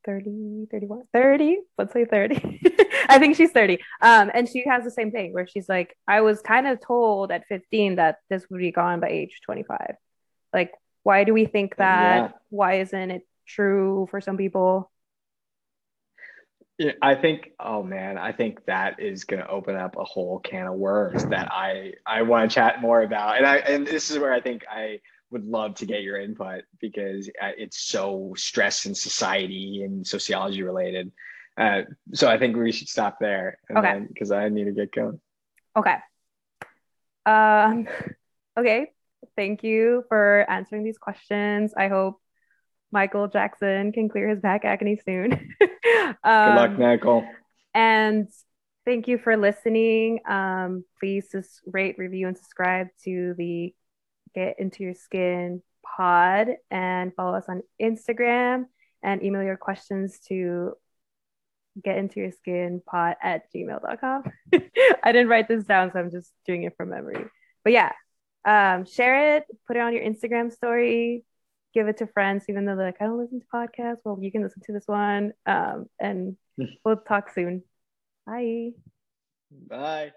S1: 30, 31, 30, let's say 30. I think she's 30. Um, and she has the same thing where she's like, I was kind of told at 15 that this would be gone by age 25. Like, why do we think that? Yeah. Why isn't it true for some people?
S2: Yeah, I think, oh man, I think that is going to open up a whole can of worms that I I want to chat more about. And I and this is where I think I would love to get your input because uh, it's so stress and society and sociology related. Uh, so I think we should stop there.
S1: okay.
S2: Because I need to get going.
S1: Okay. Um, okay. Thank you for answering these questions. I hope Michael Jackson can clear his back acne soon. um,
S2: Good luck, um, Michael.
S1: And thank you for listening. Um, please just rate, review, and subscribe to the Get Into Your Skin pod and follow us on Instagram and email your questions to get into your skin pod at gmail.com. I didn't write this down, so I'm just doing it from memory. But yeah, um, share it, put it on your Instagram story, give it to friends, even though they're like, I don't listen to podcasts. Well, you can listen to this one. Um, and we'll talk soon. Bye.
S2: Bye.